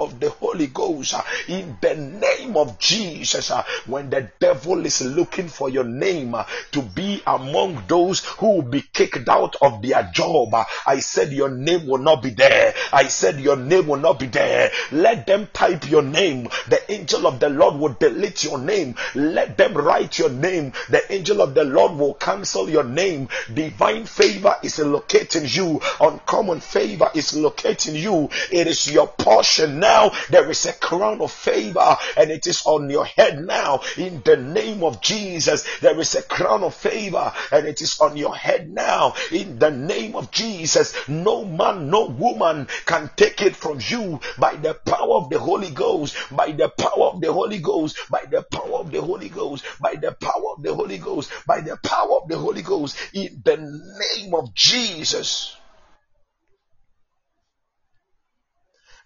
of the Holy Ghost, uh, in the name of Jesus. Uh, when the devil is looking for your name uh, to be among those who will be kicked out of their job, I said your name will not be there. I said your name will not be there. Let them type your name. The angel of the Lord will delete your name. Let them write your name. The angel of the Lord will cancel your name. Divine favor is locating you. Uncommon favor is locating you. It is your portion now. There is a crown of favor and it is on your head now. In the name of Jesus, there is a crown of favor and it is on your head now. In the name of Jesus, no man, no woman can take it from you by the power of the Holy Ghost, by the power of the Holy Ghost, by the power of the Holy Ghost, by the power of the Holy Ghost, by the power of the Holy Ghost, in the name of Jesus.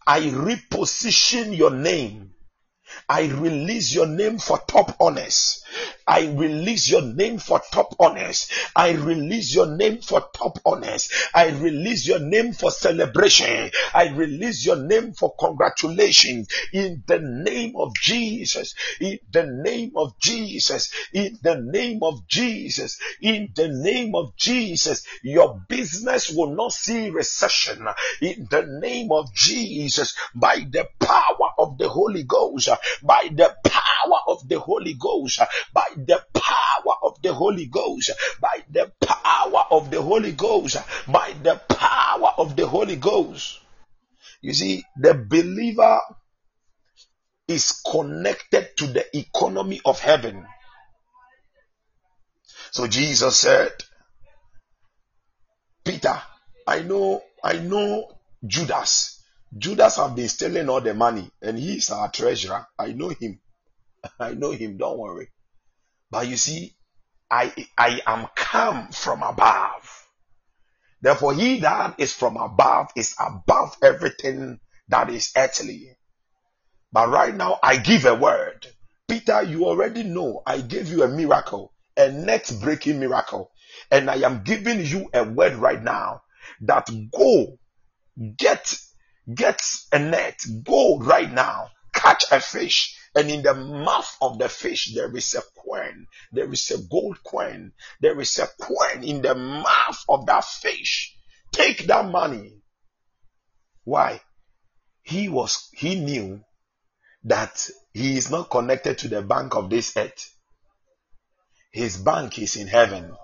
I reposition your name. I release your name for top honors. I release your name for top honors. I release your name for top honors. I release your name for celebration. I release your name for congratulations in the name of Jesus. In the name of Jesus. In the name of Jesus. In the name of Jesus. Your business will not see recession in the name of Jesus by the power of the Holy Ghost. By the power of the Holy Ghost. By the power of the Holy Ghost, by the power of the Holy Ghost, by the power of the Holy Ghost. You see, the believer is connected to the economy of heaven. So Jesus said, Peter, I know, I know Judas. Judas have been stealing all the money and he is our treasurer. I know him. <laughs> I know him. Don't worry. But you see, I, I am come from above. Therefore, he that is from above is above everything that is earthly. But right now, I give a word. Peter, you already know I gave you a miracle, a net breaking miracle. And I am giving you a word right now that go get, get a net, go right now, catch a fish and in the mouth of the fish, there is a coin. There is a gold coin. There is a coin in the mouth of that fish. Take that money. Why? He was, he knew that he is not connected to the bank of this earth. His bank is in heaven.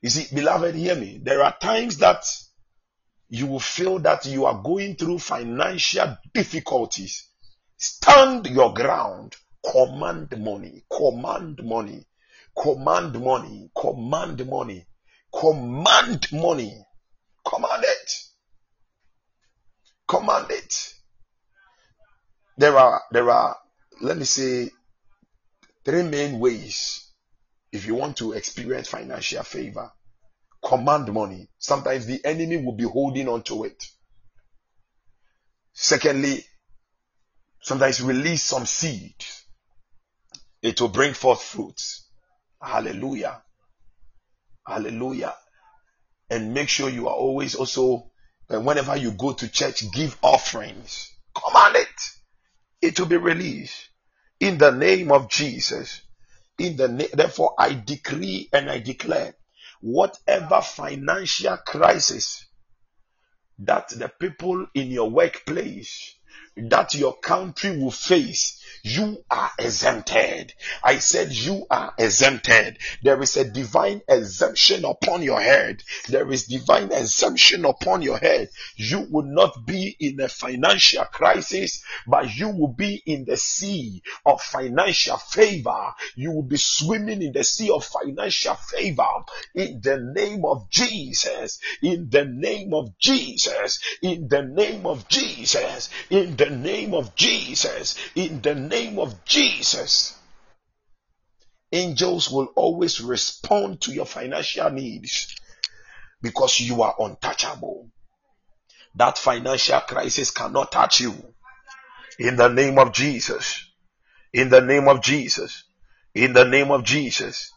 You see, beloved, hear me. There are times that you will feel that you are going through financial difficulties. Stand your ground. Command money. Command money. Command money. Command money. Command money. Command it. Command it. There are, there are, let me say, three main ways if you want to experience financial favor. Command money. Sometimes the enemy will be holding on to it. Secondly, Sometimes release some seeds. It will bring forth fruits. Hallelujah. Hallelujah. And make sure you are always also, uh, whenever you go to church, give offerings. Command it. It will be released. In the name of Jesus. In the name, therefore I decree and I declare whatever financial crisis that the people in your workplace that your country will face, you are exempted. I said you are exempted. There is a divine exemption upon your head. There is divine exemption upon your head. You will not be in a financial crisis, but you will be in the sea of financial favor. You will be swimming in the sea of financial favor in the name of Jesus. In the name of Jesus. In the name of Jesus. In the name of Jesus. In the name of Jesus. Angels will always respond to your financial needs because you are untouchable. That financial crisis cannot touch you. In the name of Jesus. In the name of Jesus. In the name of Jesus.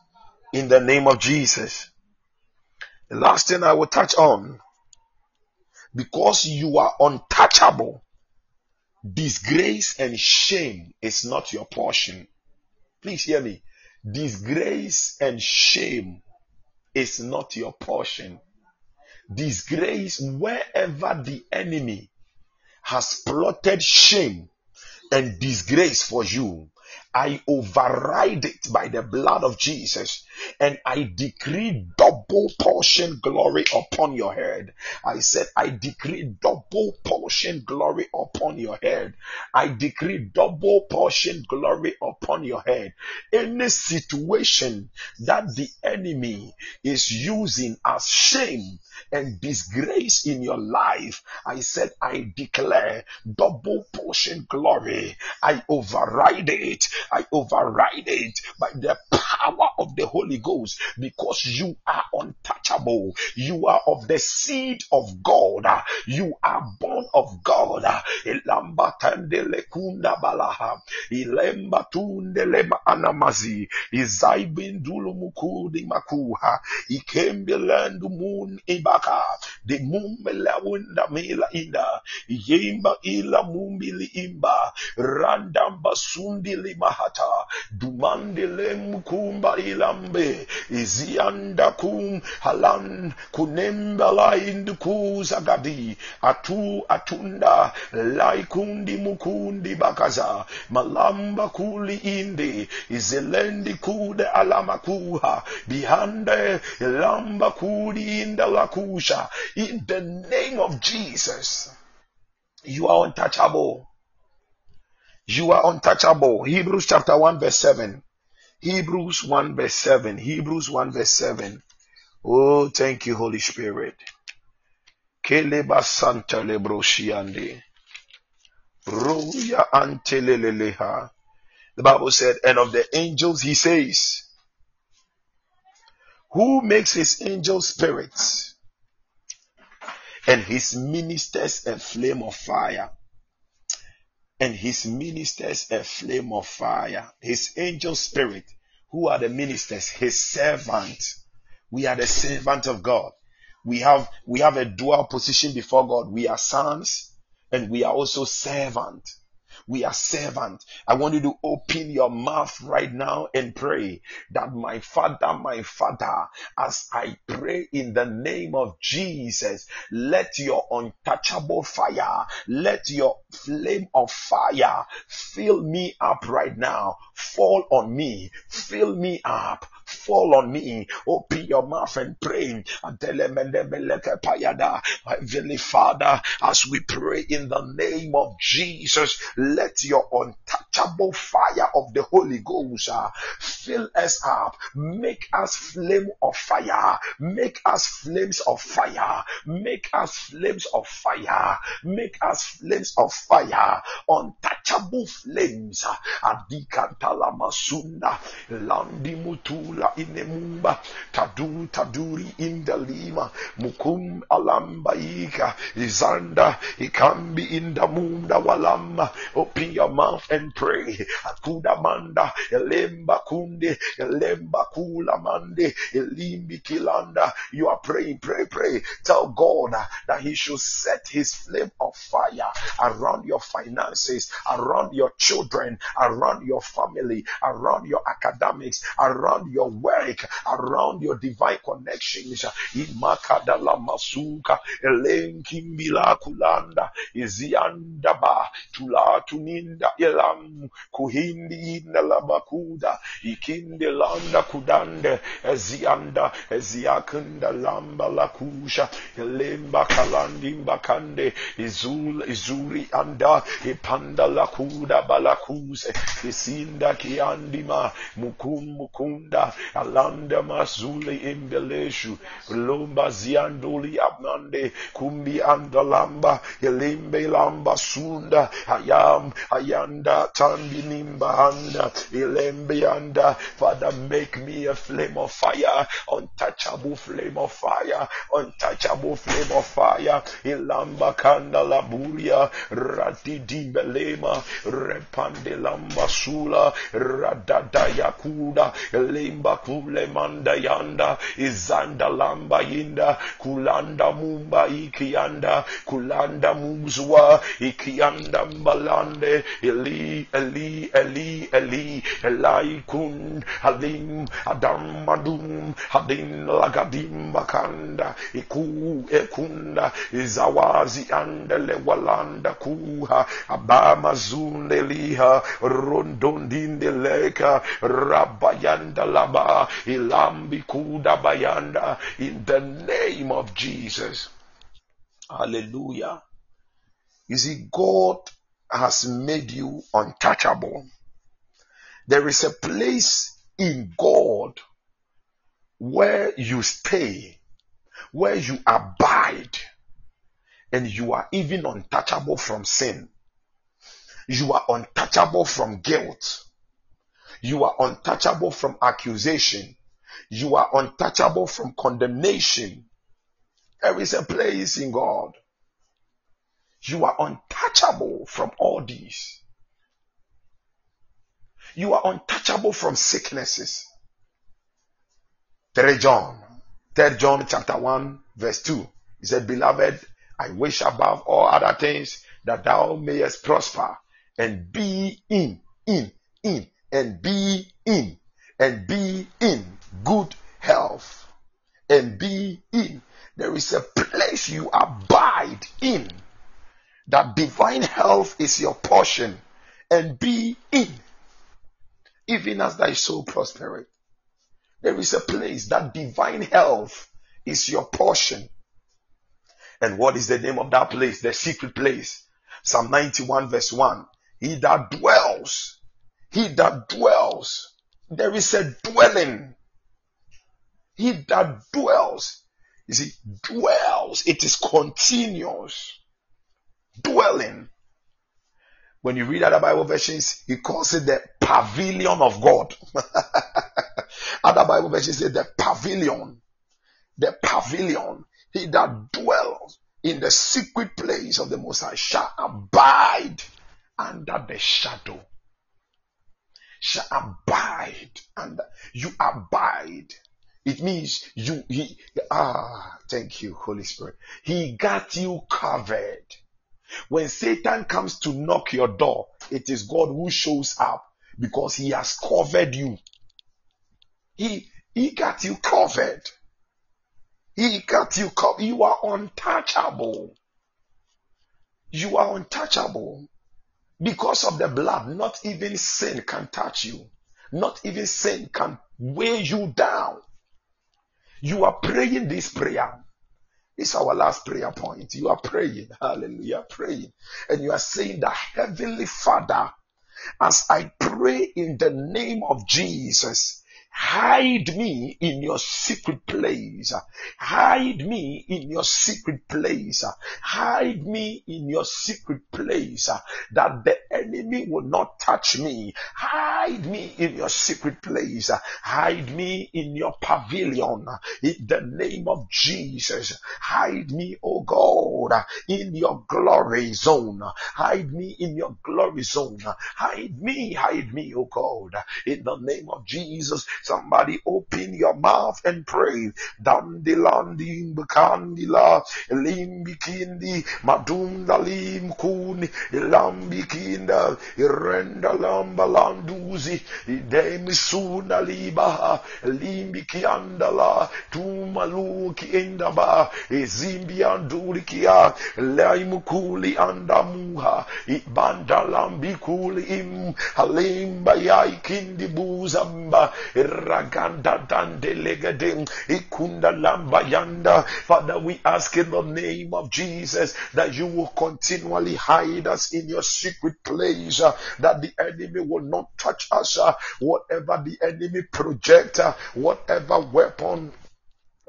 In the name of Jesus. The last thing I will touch on because you are untouchable, disgrace and shame is not your portion. Please hear me. Disgrace and shame is not your portion. Disgrace wherever the enemy has plotted shame and disgrace for you. I override it by the blood of Jesus and I decree double portion glory upon your head. I said, I decree double portion glory upon your head. I decree double portion glory upon your head. Any situation that the enemy is using as shame and disgrace in your life, I said, I declare double portion glory. I override it. I override it by the power of the Holy Ghost because you are untouchable. You are of the seed of God. You are born of God. Ilamba tandele kunda anamazi. Ibaka. Mila inda. Yemba ila mumbili imba. Randamba sundili. Dumandele mukumba ilambe. Izianda kum halan kunembala indukuzagadi. Atu atunda laikundi mukundi bakaza. Malamba kuli indi. Izelendi kude alamakuha. Bihande lamba kuli inda lakusha. In the name of Jesus. You are untouchable. You are untouchable. Hebrews chapter 1 verse 7. Hebrews 1 verse 7. Hebrews 1 verse 7. Oh, thank you, Holy Spirit. The Bible said, and of the angels he says, who makes his angels spirits and his ministers a flame of fire and his ministers a flame of fire. His angel spirit, who are the ministers? His servant. We are the servant of God. We have, we have a dual position before God. We are sons and we are also servant. We are servant. I want you to open your mouth right now and pray that my father, my father, as I pray in the name of Jesus, let your untouchable fire, let your flame of fire fill me up right now. Fall on me. Fill me up fall on me. Open your mouth and pray. Heavenly Father, as we pray in the name of Jesus, let your untouchable fire of the Holy Ghost uh, fill us up. Make us flame of fire. Make us flames of fire. Make us flames of fire. Make us flames of fire. Untouchable flames. Adikantala masunda. Landi mutula inemumba. Tadu taduri indalima. Mukum alambaika. Izanda ikambi indamunda walama. Open your mouth and pray. Akuda manda. Elemba kunde Zonde, Lemba Kula Mande, Elimbi Kilanda. You are praying, pray, pray. Tell God that He should set His flame of fire around your finances, around your children, around your family, around your academics, around your work, around your divine connections. Imakadala Masuka, Elenkimbila Kulanda, Iziandaba, Tulatuninda Elam, Kuhindi Nalabakuda, Ikinde Landa Kudande, Ezianda, Eziakunda Lamba Lakusha, Elemba Kalandimba Kande, Izul, Izuri Anda, Ipanda Lakuda Balakuse, Isinda Kiandima, Mukum Mukunda, Alanda Masuli Imbeleshu, Lomba Zianduli Abnande, Kumbi Andalamba, Elimbe Lamba Sunda, Ayam, Ayanda, Tandi Nimba Anda, Elembe Anda, Father, make me a flame of fire, untouchable flame of fire, untouchable flame of fire, Ilamba Kanda Laburia, Ratidi Belema, Repande Lamba Sula, Radada Yakuda, Lemba Kule Manda Yanda, Izanda Lamba Yinda, Kulanda Mumba Ikianda, Kulanda Muzwa, Ikianda Mbalande, Eli, Eli, Eli, Eli, Elai Kun, Hadim, Adam Madum, Hadim Lagadim Bakanda, Iku Ekunda, Izawazi Andele Walanda Kuha, Abama Zundeliha, Rondondinde Leka, Rabayanda Ilambi Kuda Bayanda, in the name of Jesus. Hallelujah. You see, God has made you untouchable. There is a place in God where you stay, where you abide, and you are even untouchable from sin. You are untouchable from guilt. You are untouchable from accusation. You are untouchable from condemnation. There is a place in God. You are untouchable from all these. You are untouchable from sicknesses. 3 John, 3 John chapter 1 verse 2. He said, Beloved, I wish above all other things that thou mayest prosper and be in, in, in, and be in, and be in good health, and be in. There is a place you abide in. That divine health is your portion, and be in, even as thy soul prospereth. There is a place that divine health is your portion. And what is the name of that place? The secret place. Psalm 91 verse 1. He that dwells, he that dwells, there is a dwelling. He that dwells, you see, dwells, it is continuous. Dwelling. When you read other Bible versions, he calls it the pavilion of God. <laughs> other Bible versions say the pavilion. The pavilion. He that dwells in the secret place of the Most High shall abide under the shadow. Shall abide under you abide. It means you he ah thank you, Holy Spirit. He got you covered. When Satan comes to knock your door, it is God who shows up because he has covered you. He he got you covered. He got you covered. You are untouchable. You are untouchable. Because of the blood, not even sin can touch you. Not even sin can weigh you down. You are praying this prayer. It's our last prayer point. You are praying. Hallelujah. Praying. And you are saying that Heavenly Father, as I pray in the name of Jesus, Hide me in your secret place. Hide me in your secret place. Hide me in your secret place that the enemy will not touch me. Hide me in your secret place. Hide me in your pavilion in the name of Jesus. Hide me, oh God, in your glory zone. Hide me in your glory zone. Hide me, hide me, oh God, in the name of Jesus. Somebody open your mouth and pray. Dandilandi Bukandila Limbikindi Madunda Limkuni Lambikinda Irenda Lamba Landuzi Demisuna Libaha Limbikiandala Tumaluki Indaba Zimbiandurikia Laimukuli Andamuha Ibandalambi im Halimba Yaikindi Buzamba Raganda Dandelegading Ikunda Lamba Yanda. Father we ask in the name of Jesus that you will continually hide us in your secret place uh, that the enemy will not touch us uh, whatever the enemy project uh, whatever weapon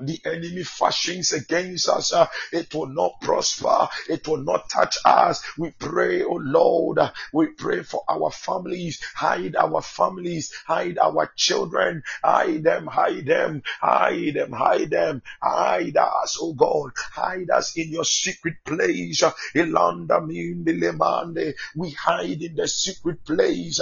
the enemy fashions against us, uh, it will not prosper. It will not touch us. We pray, oh Lord, we pray for our families. Hide our families. Hide our children. Hide them, hide them, hide them, hide them. Hide us, oh God. Hide us in your secret place. We hide in the secret place.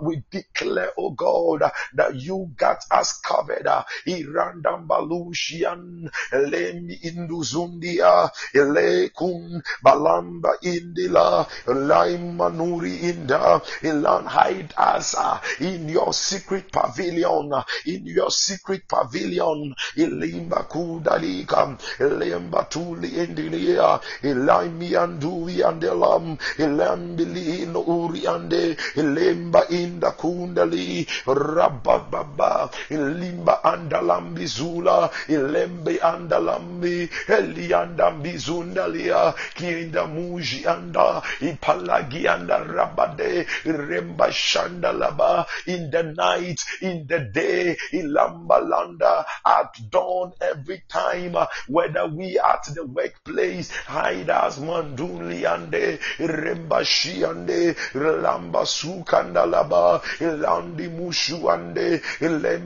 We declare, oh God, that you got us covered. Irandambalushian Lemi Induzundia Elekun Balamba Indila Laimanuri Inda Ilan hide us uh, in your secret pavilion in your secret pavilion Ilimba Kudalika Ilimba Tuli Indilia Ilaimi Andui Andelam Ilambili Uri Ande Ilimba Inda Kundali Rabababa Ilimba andalambi zula. Ilembe andalambi. Eliandambi zundalia. Kinda muji anda. Ipalagi anda rabade. Remba shandalaba. In the night, in the day, Ilamba landa. At dawn, every time, whether we at the workplace, hide us manduli ande. Remba shiande. Lamba sukandalaba. Ilandi mushu ande.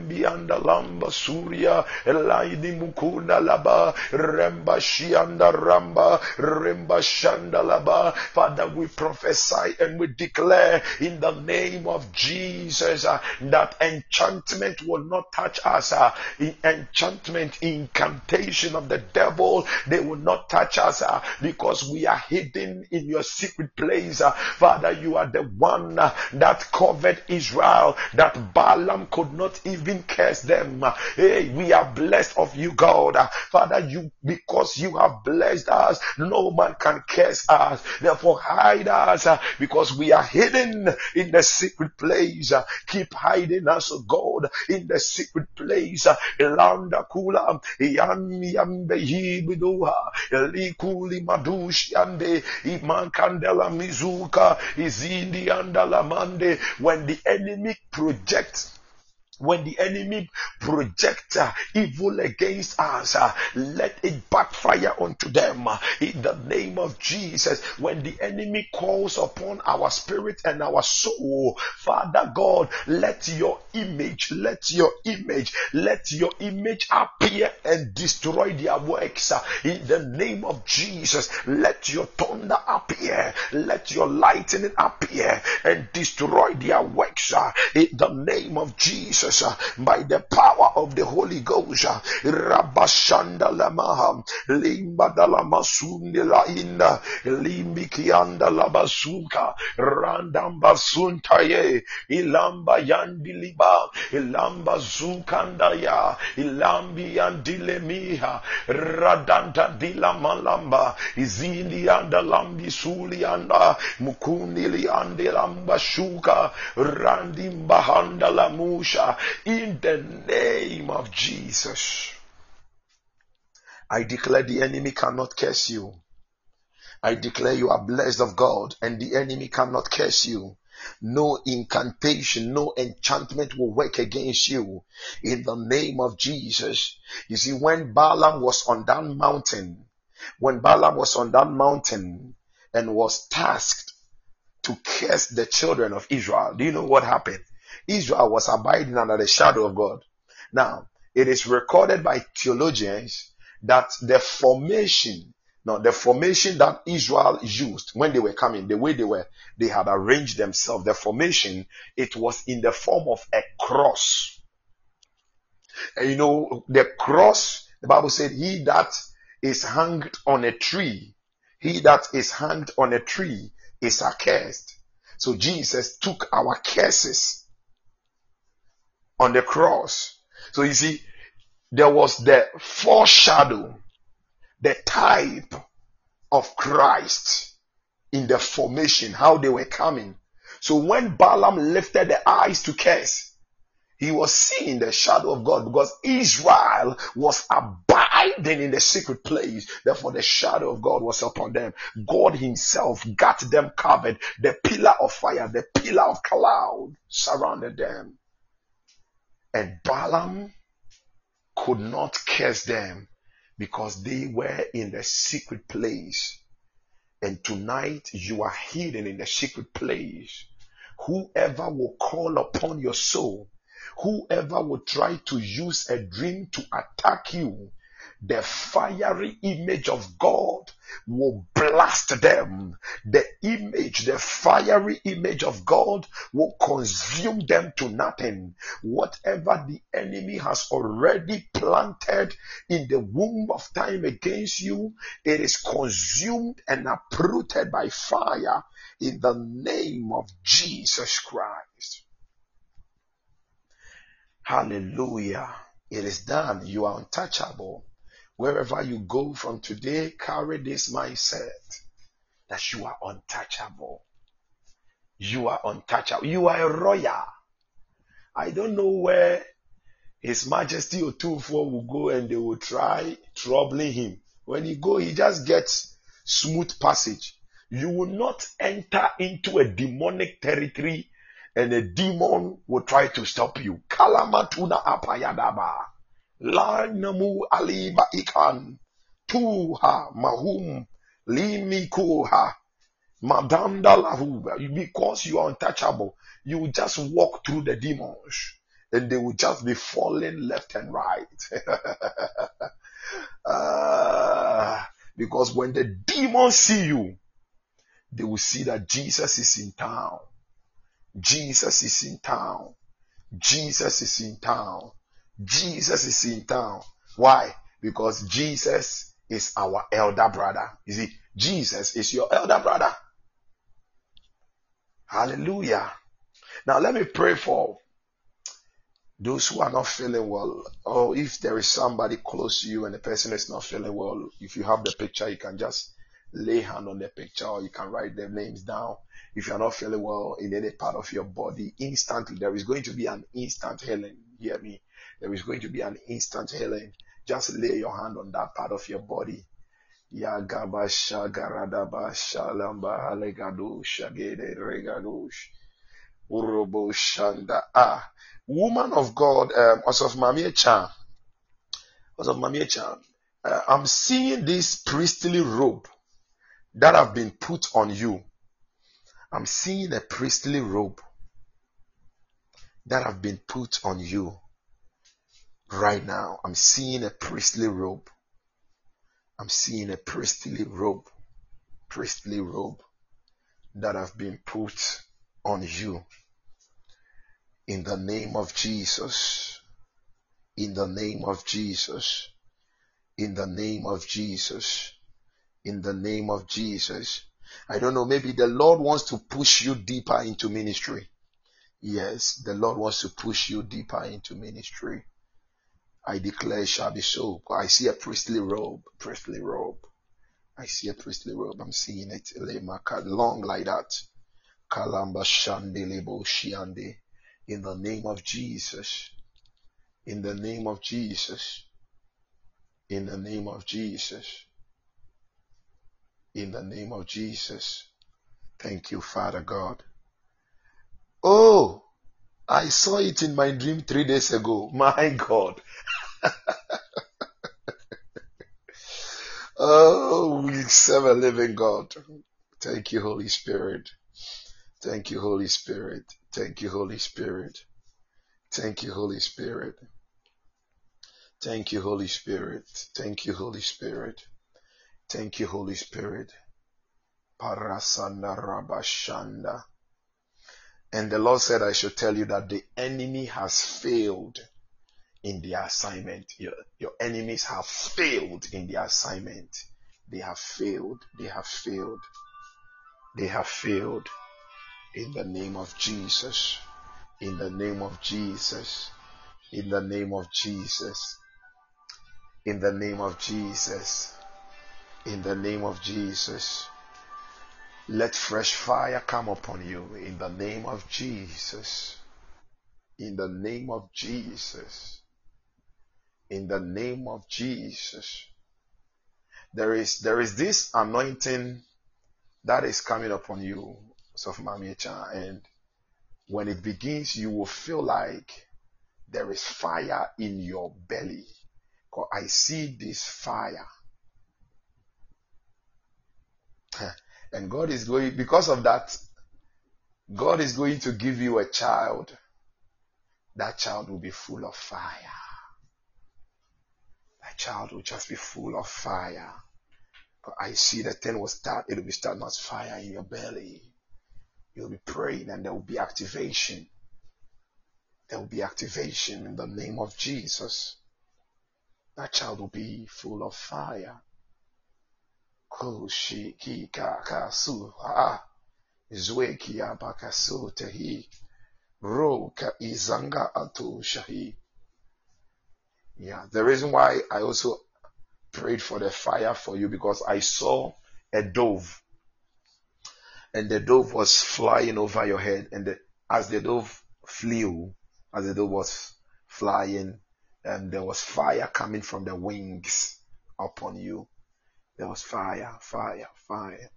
Ilembi Bianda Lamba Surya Elaidi Mukunda Laba Remba Shianda Ramba Remba Shanda Laba. Father we prophesy and we declare in the name of Jesus uh, that enchantment will not touch us uh, in enchantment incantation of the devil they will not touch us uh, because we are hidden in your secret place uh, Father you are the one uh, that covered Israel that Balaam could not even curse them. Hey, we are blessed of you, God. Father, you because you have blessed us, no man can curse us. Therefore, hide us because we are hidden in the secret place. Keep hiding us, God, in the secret place. Elanda kula, yami yambe hibiduha, elikuli madushi ande, iman kandela mizuka, izindi andala mande. When the enemy projects when the enemy projects uh, evil against us, uh, let it backfire unto them uh, in the name of Jesus. When the enemy calls upon our spirit and our soul, Father God, let your image, let your image, let your image appear and destroy their works in the name of Jesus. Let your thunder appear, let your lightning appear and destroy their works in the name of Jesus. Jesus uh, by the power of the Holy Ghost. Uh, Rabashanda lamaha limbadala masundi la inda limbikianda labasuka suntaye ilamba yandiliba ilamba zukanda ya ilambi yandilemiha radanta dila malamba izindi anda lambi suli anda mukundili ande lamba shuka randimba handa lamusha in the name of Jesus. I declare the enemy cannot curse you. I declare you are blessed of God and the enemy cannot curse you. No incantation, no enchantment will work against you in the name of Jesus. You see, when Balaam was on that mountain, when Balaam was on that mountain and was tasked to curse the children of Israel, do you know what happened? Israel was abiding under the shadow of God. Now, it is recorded by theologians that the formation, now the formation that Israel used when they were coming, the way they were, they had arranged themselves, the formation, it was in the form of a cross. And you know, the cross, the Bible said, he that is hanged on a tree, he that is hanged on a tree is accursed. So Jesus took our curses on the cross. So you see, there was the foreshadow, the type of Christ in the formation, how they were coming. So when Balaam lifted the eyes to curse, he was seeing the shadow of God because Israel was abiding in the secret place. Therefore, the shadow of God was upon them. God Himself got them covered. The pillar of fire, the pillar of cloud surrounded them. And Balaam could not curse them because they were in the secret place. And tonight you are hidden in the secret place. Whoever will call upon your soul, whoever will try to use a dream to attack you, the fiery image of God will blast them. The image, the fiery image of God will consume them to nothing. Whatever the enemy has already planted in the womb of time against you, it is consumed and uprooted by fire in the name of Jesus Christ. Hallelujah. It is done. You are untouchable. Wherever you go from today, carry this mindset that you are untouchable. You are untouchable. You are a royal. I don't know where His Majesty Otumfuo will go and they will try troubling him. When he go, he just gets smooth passage. You will not enter into a demonic territory and a demon will try to stop you. Kalamatuna apayadaba. La namu aliba ikan. Tuha mahum limikuha. Madanda lahu. Because you are untouchable, you just walk through the demons and they will just be falling left and right. uh, <laughs> because when the demons see you, they will see that Jesus is in town. Jesus is in town. Jesus is in town. Jesus is in town. Why? Because Jesus is our elder brother. You see, Jesus is your elder brother. Hallelujah. Now let me pray for those who are not feeling well. Or if there is somebody close to you and the person is not feeling well, if you have the picture, you can just lay hand on the picture or you can write their names down. If you are not feeling well in any part of your body, instantly there is going to be an instant healing. Hear me there is going to be an instant healing. Just lay your hand on that part of your body. Ah, woman of God, um, of Mamie Chan. of Mamie Chan. Uh, I'm seeing this priestly robe that have been put on you. I'm seeing a priestly robe that have been put on you right now. I'm seeing a priestly robe. I'm seeing a priestly robe, priestly robe that have been put on you. In the name of Jesus. In the name of Jesus. In the name of Jesus. In the name of Jesus. I don't know, maybe the Lord wants to push you deeper into ministry. Yes, the Lord wants to push you deeper into ministry. I declare shall be so. I see a priestly robe, priestly robe. I see a priestly robe. I'm seeing it long like that. Kalamba Shandelebo Shiande. In the name of Jesus. In the name of Jesus. In the name of Jesus. In the name of Jesus. Thank you, Father God. Oh, I saw it in my dream three days ago. <laughs> My God. Oh, we serve a living God. Thank you, Holy Spirit. Thank you, Holy Spirit. Thank you, Holy Spirit. Thank you, Holy Spirit. Thank you, Holy Spirit. Thank you, Holy Spirit. Thank you, Holy Spirit. Parasanda Rabashanda. And the Lord said, I should tell you that the enemy has failed in their assignment. Your, your enemies have failed in their assignment. They have failed. They have failed. They have failed. In the name of Jesus. In the name of Jesus. In the name of Jesus. In the name of Jesus. In the name of Jesus. Let fresh fire come upon you in the name of Jesus. In the name of Jesus. In the name of Jesus. There is there is this anointing that is coming upon you, Sofmamicha, and when it begins, you will feel like there is fire in your belly. Because I see this fire. <laughs> And God is going, because of that, God is going to give you a child. That child will be full of fire. Child will just be full of fire. But I see the thing will start, it will be starting as fire in your belly. You'll be praying and there will be activation. There will be activation in the name of Jesus. That child will be full of fire. Ha zweki abakasu tehi ro ka izanga atu shahi. Yeah, the reason why I also prayed for the fire for you because I saw a dove and the dove was flying over your head and the, as the dove flew, as the dove was flying, and there was fire coming from the wings upon you. There was fire, fire, fire,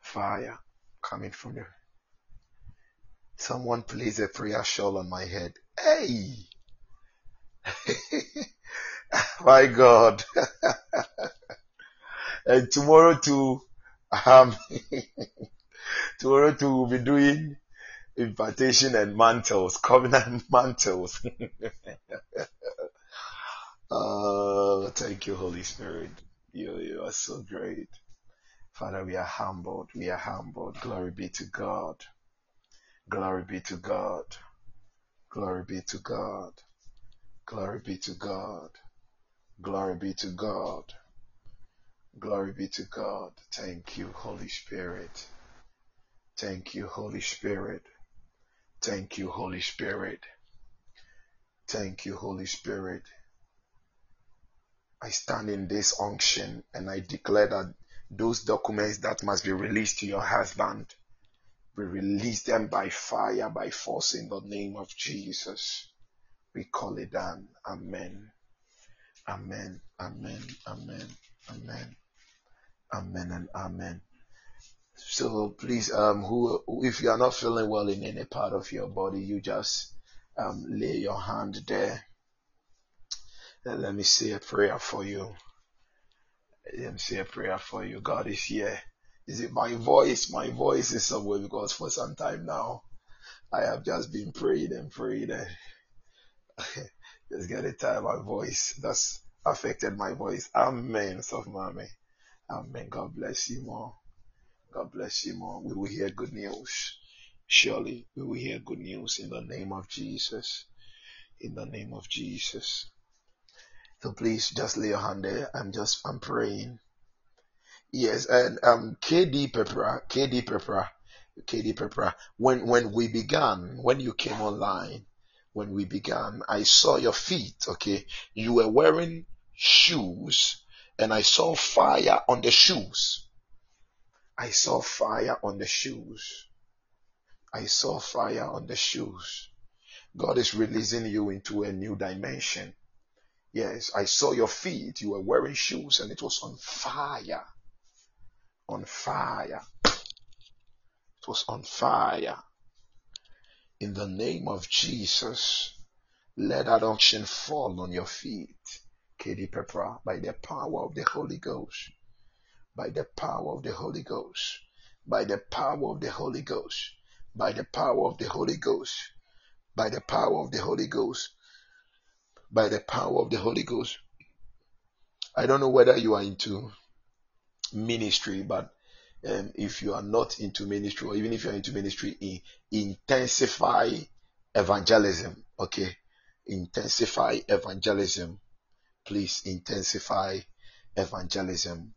fire coming from there. Someone placed a prayer shawl on my head. Hey! <laughs> my God. <laughs> and tomorrow too, um, <laughs> tomorrow too we'll be doing impartation and mantles, covenant mantles. oh, thank you, Holy Spirit. You, you are so great. Father, we are humbled. We are humbled. Glory be to God. Glory be to God. Glory be to God. Glory be to God. Glory be to God. Glory be to God. Thank you, Holy Spirit. Thank you, Holy Spirit. Thank you, Holy Spirit. Thank you, Holy Spirit. I stand in this unction and I declare that those documents that must be released to your husband, we release them by fire, by force in the name of Jesus. We call it done. Amen. Amen. Amen. Amen. Amen. Amen and amen. So please, um, who, if you are not feeling well in any part of your body, you just um, lay your hand there let me say a prayer for you. Let me say a prayer for you. God is here. Is it my voice? My voice is somewhere because for some time now I have just been praying and praying and just tired of my voice. That's affected my voice. Amen. Soft mommy. Amen. God bless you more. God bless you more. We will hear good news. Surely we will hear good news in the name of Jesus. In the name of Jesus. So please just lay your hand there. I'm just I'm praying. Yes, and um KD Pepper, KD Pepper, KD Pepper. When when we began, when you came online, when we began, I saw your feet. Okay, you were wearing shoes, and I saw fire on the shoes. I saw fire on the shoes. I saw fire on the shoes. God is releasing you into a new dimension. Yes, I saw your feet. You were wearing shoes and it was on fire. On fire. It was on fire. In the name of Jesus, let that unction fall on your feet. Katie Pepper, by the power of the Holy Ghost, by the power of the Holy Ghost, by the power of the Holy Ghost, by the power of the Holy Ghost, by the power of the Holy Ghost, by the power of the Holy Ghost. I don't know whether you are into ministry, but um, if you are not into ministry, or even if you are into ministry, in, intensify evangelism. Okay, intensify evangelism. Please intensify evangelism.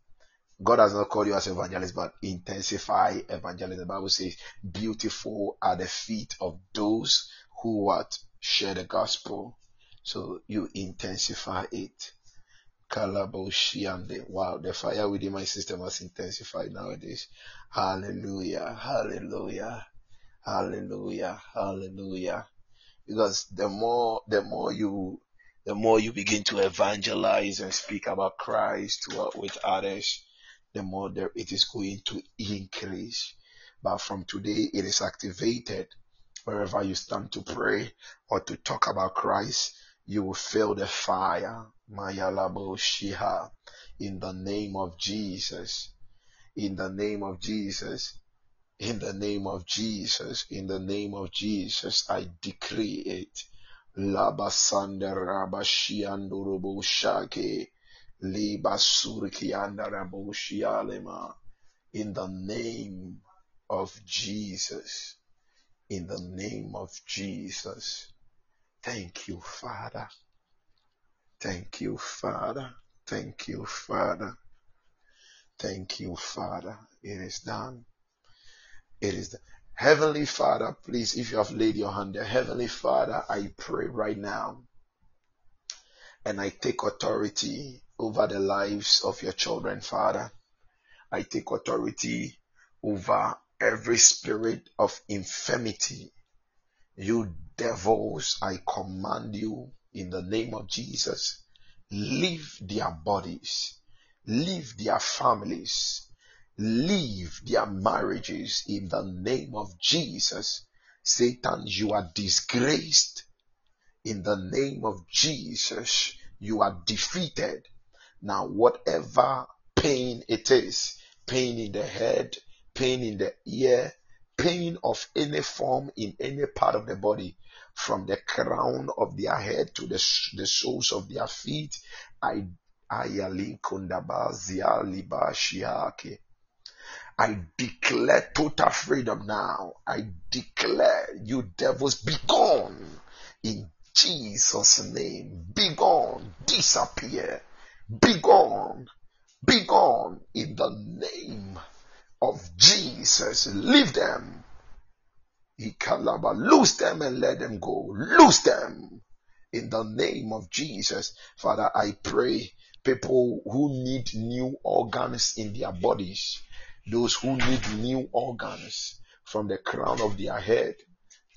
God has not called you as evangelist, but intensify evangelism. The Bible says, "Beautiful are the feet of those who what share the gospel." So you intensify it. Kalaboshiande. Wow, the fire within my system has intensified nowadays. Hallelujah, hallelujah, hallelujah, hallelujah. Because the more, the more you, the more you begin to evangelize and speak about Christ to, with others, the more there it is going to increase. But from today, it is activated wherever you stand to pray or to talk about Christ you will feel the fire. Mayalabo Shiha. In the name of Jesus. In the name of Jesus. In the name of Jesus. In the name of Jesus. I decree it. Labasanda Rabashiandurubu Shake. Liba Surki In the name of Jesus. In the name of Jesus. Thank you, Father. Thank you, Father. Thank you, Father. Thank you, Father. It is done. It is done. Heavenly Father, please, if you have laid your hand there, Heavenly Father, I pray right now and I take authority over the lives of your children, Father. I take authority over every spirit of infirmity you devils, I command you in the name of Jesus, leave their bodies, leave their families, leave their marriages in the name of Jesus. Satan, you are disgraced in the name of Jesus. You are defeated. Now, whatever pain it is, pain in the head, pain in the ear, pain of any form in any part of the body, from the crown of their head to the, the soles of their feet. I I declare total freedom now. I declare you devils be gone in Jesus' name. Be gone, disappear, be gone, be gone in the name of Jesus. Leave them. Lose them and let them go. Lose them. In the name of Jesus. Father, I pray people who need new organs in their bodies, those who need new organs from the crown of their head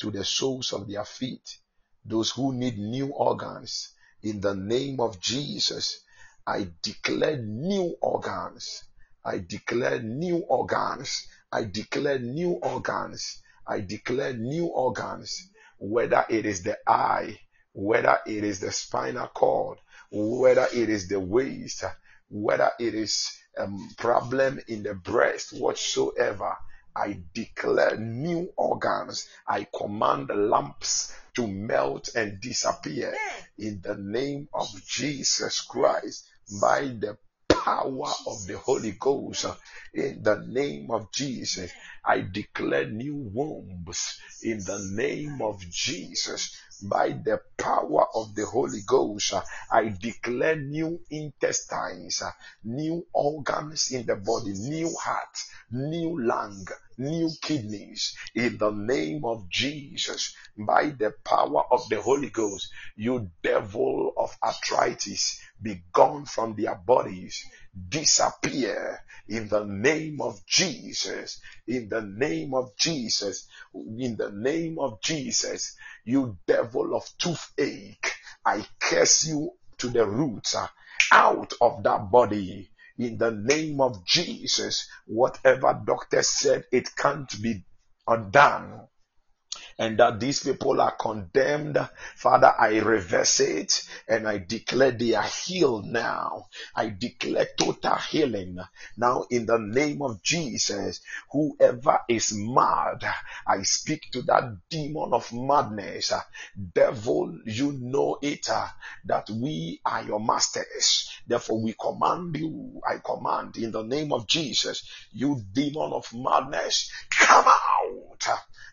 to the soles of their feet, those who need new organs in the name of Jesus. I declare new organs I declare new organs. I declare new organs. I declare new organs. Whether it is the eye, whether it is the spinal cord, whether it is the waist, whether it is a problem in the breast, whatsoever. I declare new organs. I command the lumps to melt and disappear in the name of Jesus Christ by the power of the Holy Ghost in the name of Jesus. I declare new wombs in the name of Jesus. By the power of the Holy Ghost, I declare new intestines, new organs in the body, new heart, new lung, new kidneys in the name of Jesus by the power of the Holy Ghost. You devil of arthritis, be gone from their bodies, disappear in the name of Jesus. In the name of Jesus. In the name of Jesus. You devil of toothache, I curse you to the roots uh, out of that body in the name of Jesus. Whatever doctor said it can't be undone and that these people are condemned. Father, I reverse it and I declare they are healed now. I declare total healing now in the name of Jesus. Whoever is mad, I speak to that demon of madness. Devil, you know it uh, that we are your masters. Therefore, we command you. I command in the name of Jesus, you demon of madness, come out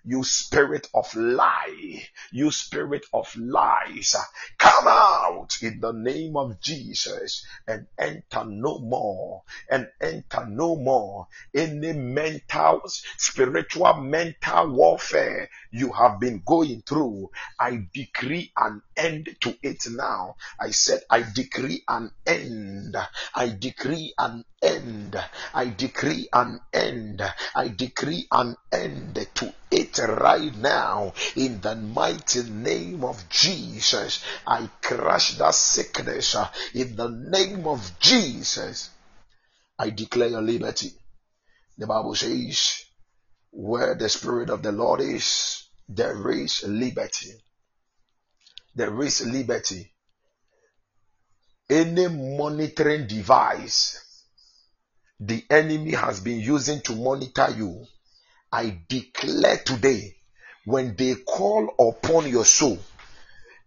you spirit of lie, you spirit of lies, come out in the name of Jesus and enter no more and enter no more any mental, spiritual, mental warfare you have been going through. I decree an end to it now. I said, I decree an end. I decree an end. I decree an end. I decree an end to it right now in the mighty name of Jesus. I crush that sickness uh, in the name of Jesus. I declare your liberty. The Bible says, where the Spirit of the Lord is, there is liberty. There is liberty. Any monitoring device the enemy has been using to monitor you, I declare today, when they call upon your soul,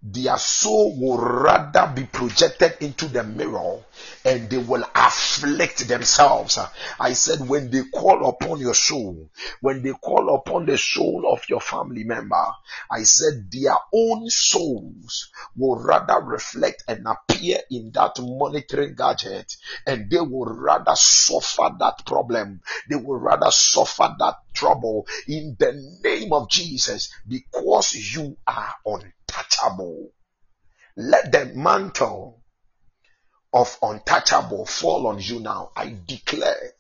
their soul will rather be projected into the mirror and they will afflict themselves. I said, when they call upon your soul, when they call upon the soul of your family member, I said, their own souls will rather reflect and appear in that monitoring gadget and they will rather suffer that problem. They will rather suffer that trouble in the name of Jesus because you are on untouchable. Let the mantle of untouchable fall on you now. I declare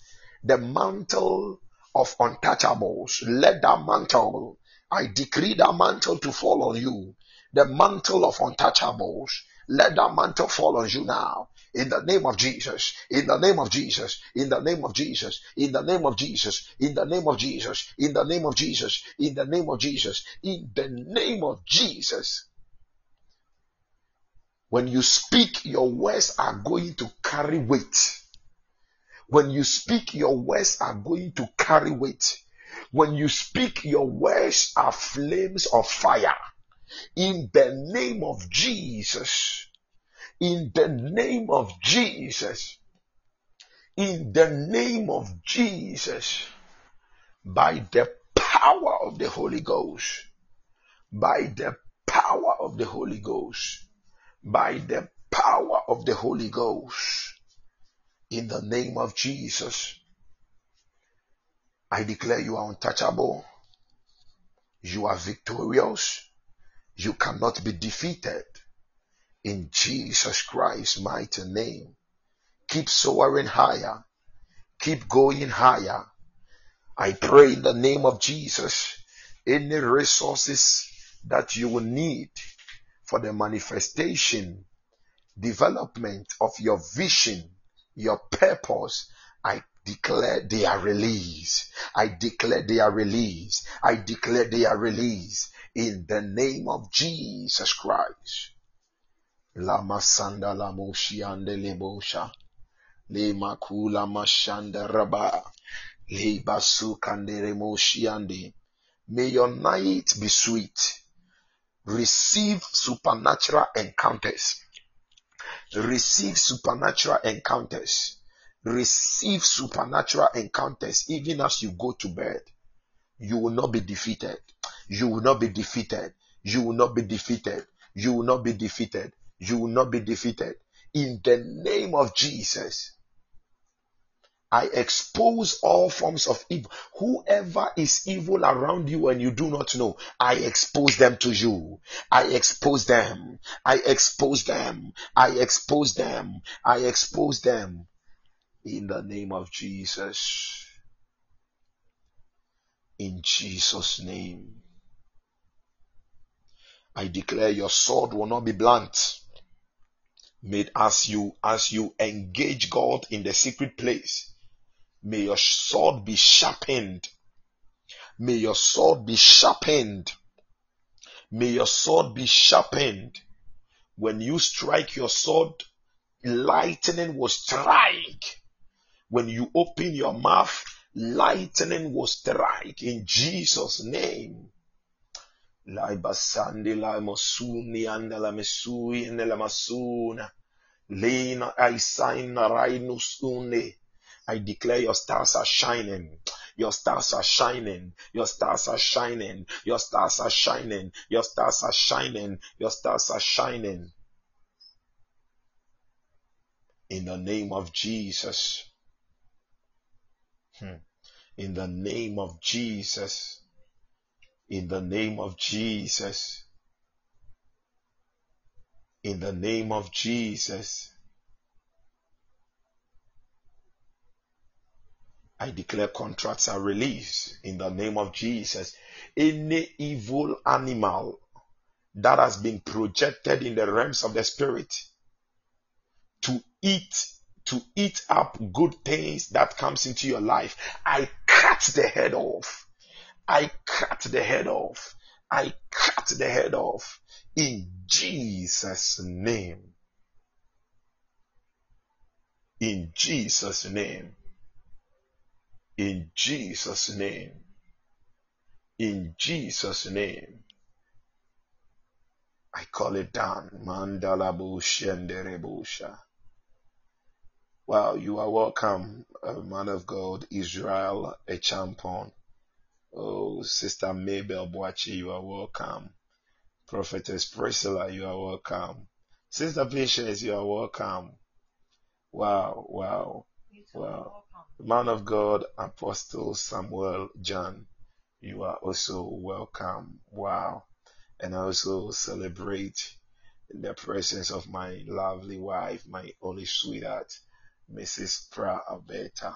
the mantle of untouchables. Let that mantle, I decree that mantle to fall on you. The mantle of untouchables. Let that mantle fall on you now. In the name of Jesus. In the name of Jesus. In the name of Jesus. In the name of Jesus. In the name of Jesus. In the name of Jesus. In the name of Jesus. In the name of Jesus. When you speak, your words are going to carry weight. When you speak, your words are going to carry weight. When you speak, your words are flames of fire. In the name of Jesus. In the name of Jesus. In the name of Jesus. By the power of the Holy Ghost. By the power of the Holy Ghost by the power of the Holy Ghost. In the name of Jesus, I declare you are untouchable. You are victorious. You cannot be defeated. In Jesus Christ's mighty name. Keep soaring higher. Keep going higher. I pray in the name of Jesus, any resources that you will need for the manifestation, development of your vision, your purpose, I declare they are released. I declare they are released. I declare they are released in the name of Jesus Christ. Lama sanda la moshiande lebosha. Le makula mashanda raba. Le basu kandere moshiande. May your night be sweet receive supernatural encounters. Receive supernatural encounters. Receive supernatural encounters even as you go to bed. You will not be defeated. You will not be defeated. You will not be defeated. You will not be defeated. You will not be defeated. In the name of Jesus. I expose all forms of evil. Whoever is evil around you and you do not know, I expose them to you. I expose them. I expose them. I expose them. I expose them. In the name of Jesus. In Jesus' name. I declare your sword will not be blunt. Made as you as you engage God in the secret place May your sword be sharpened. May your sword be sharpened May your sword be sharpened. When you strike your sword, lightning will strike. When you open your mouth, lightning will strike in Jesus' name. Lai la mesui la. I declare your stars are shining. Your stars are shining. Your stars are shining. Your stars are shining. Your stars are shining. Your stars are shining. In the name of Jesus. Hmm. In the name of Jesus. In the name of Jesus. In the name of Jesus. I declare contracts are released in the name of Jesus. Any evil animal that has been projected in the realms of the spirit to eat to eat up good things that comes into your life i cut the head off. I cut the head off. I cut the head off in jesus name. In jesus name in jesus name in jesus name i call it down mandala busha Wow, you are welcome, uh, man of God, Israel a champion. Oh, Sister Mabel Boachi, you are welcome. Prophetess Priscilla, you are welcome. Sister Patience, you are welcome. Wow, wow, wow. Man of God, Apostle Samuel John, you are also welcome. Wow. And I also celebrate in the presence of my lovely wife, my only sweetheart, Mrs. Pra Abeta.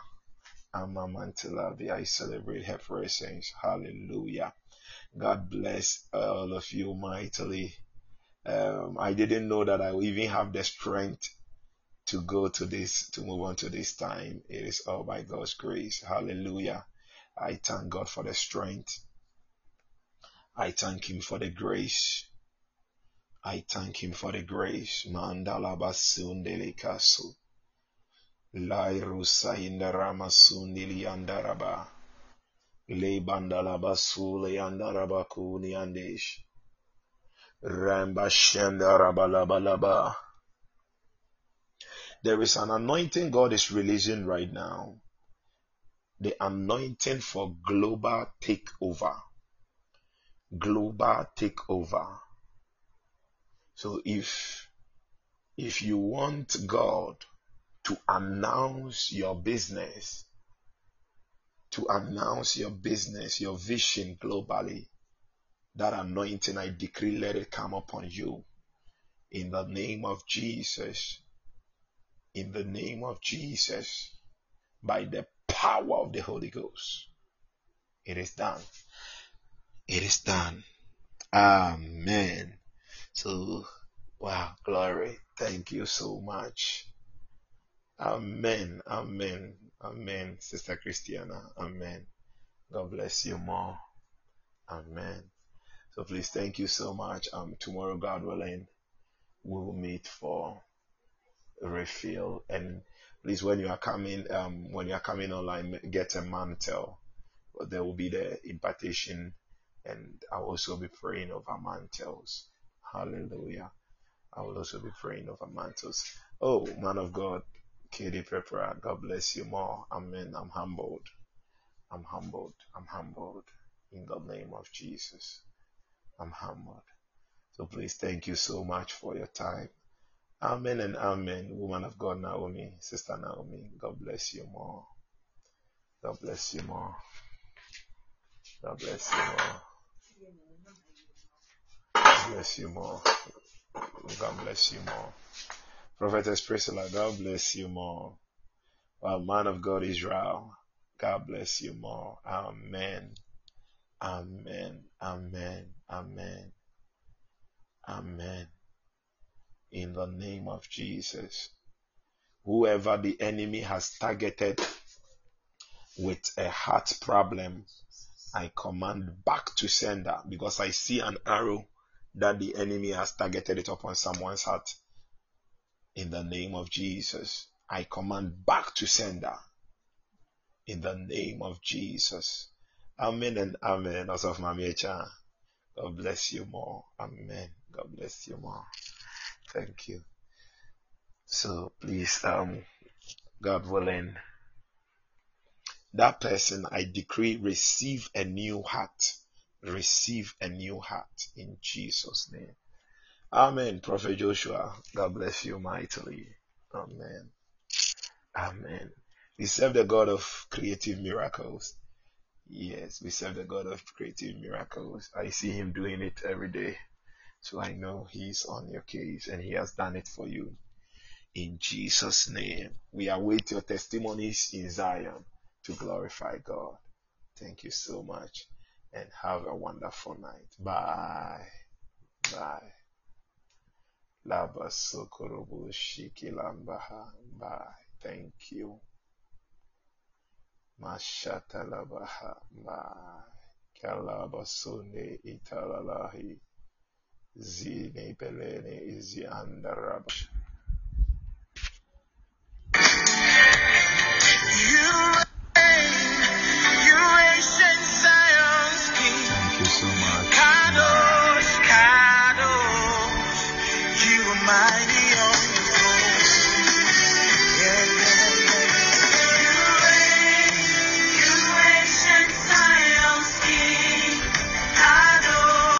Amma Mantilavi. I celebrate her presence. Hallelujah. God bless all of you mightily. Um, I didn't know that I even have the strength to go to this, to move on to this time. It is all by God's grace. Hallelujah. I thank God for the strength. I thank Him for the grace. I thank Him for the grace. Mandala basundele kasu. Lairusa indarama sundili andaraba. Le bandala basule andaraba kuni andesh. Ramba shendaraba laba laba. There is an anointing God is releasing right now. The anointing for global takeover. Global takeover. So if if you want God to announce your business, to announce your business, your vision globally, that anointing I decree let it come upon you in the name of Jesus in the name of Jesus by the power of the Holy Ghost. It is done. It is done. Amen. So, wow, glory. Thank you so much. Amen. Amen. Amen. Sister Christiana. Amen. God bless you more. Amen. So please thank you so much. Um, tomorrow, God willing, we will meet for refill. And please when you are coming um when you are coming online get a mantle. There will be the impartation and I'll also be praying over mantles. Hallelujah. I will also be praying over mantles. Oh man of God Katie Pepper God bless you more. Amen. I'm humbled. I'm humbled. I'm humbled. In the name of Jesus. I'm humbled. So please thank you so much for your time Amen and amen, woman of God, Naomi, Sister Naomi. God bless you more. God bless you more. God bless you more. God bless you more. God bless you more. Prophetess Priscilla, God bless you more. Well, man of God, Israel, God bless you more. Amen. Amen. Amen. Amen. Amen in the name of Jesus. Whoever the enemy has targeted with a heart problem, I command back to sender because I see an arrow that the enemy has targeted it upon someone's heart. In the name of Jesus, I command back to sender. In the name of Jesus. Amen and amen. Also of Mamiecha. God bless you more. Amen. God bless you more. Thank you. So please, um, God willing, that person I decree receive a new heart. Receive a new heart in Jesus' name. Amen. Prophet Joshua, God bless you mightily. Amen. Amen. We serve the God of creative miracles. Yes, we serve the God of creative miracles. I see him doing it every day. So I know he's on your case and he has done it for you. In Jesus' name, we await your testimonies in Zion to glorify God. Thank you so much and have a wonderful night. Bye. Bye. Bye. Thank you. Mashatalabaha. Bye. Kalabasune Italalahi. Zine Belene Izi Andarabash. Thank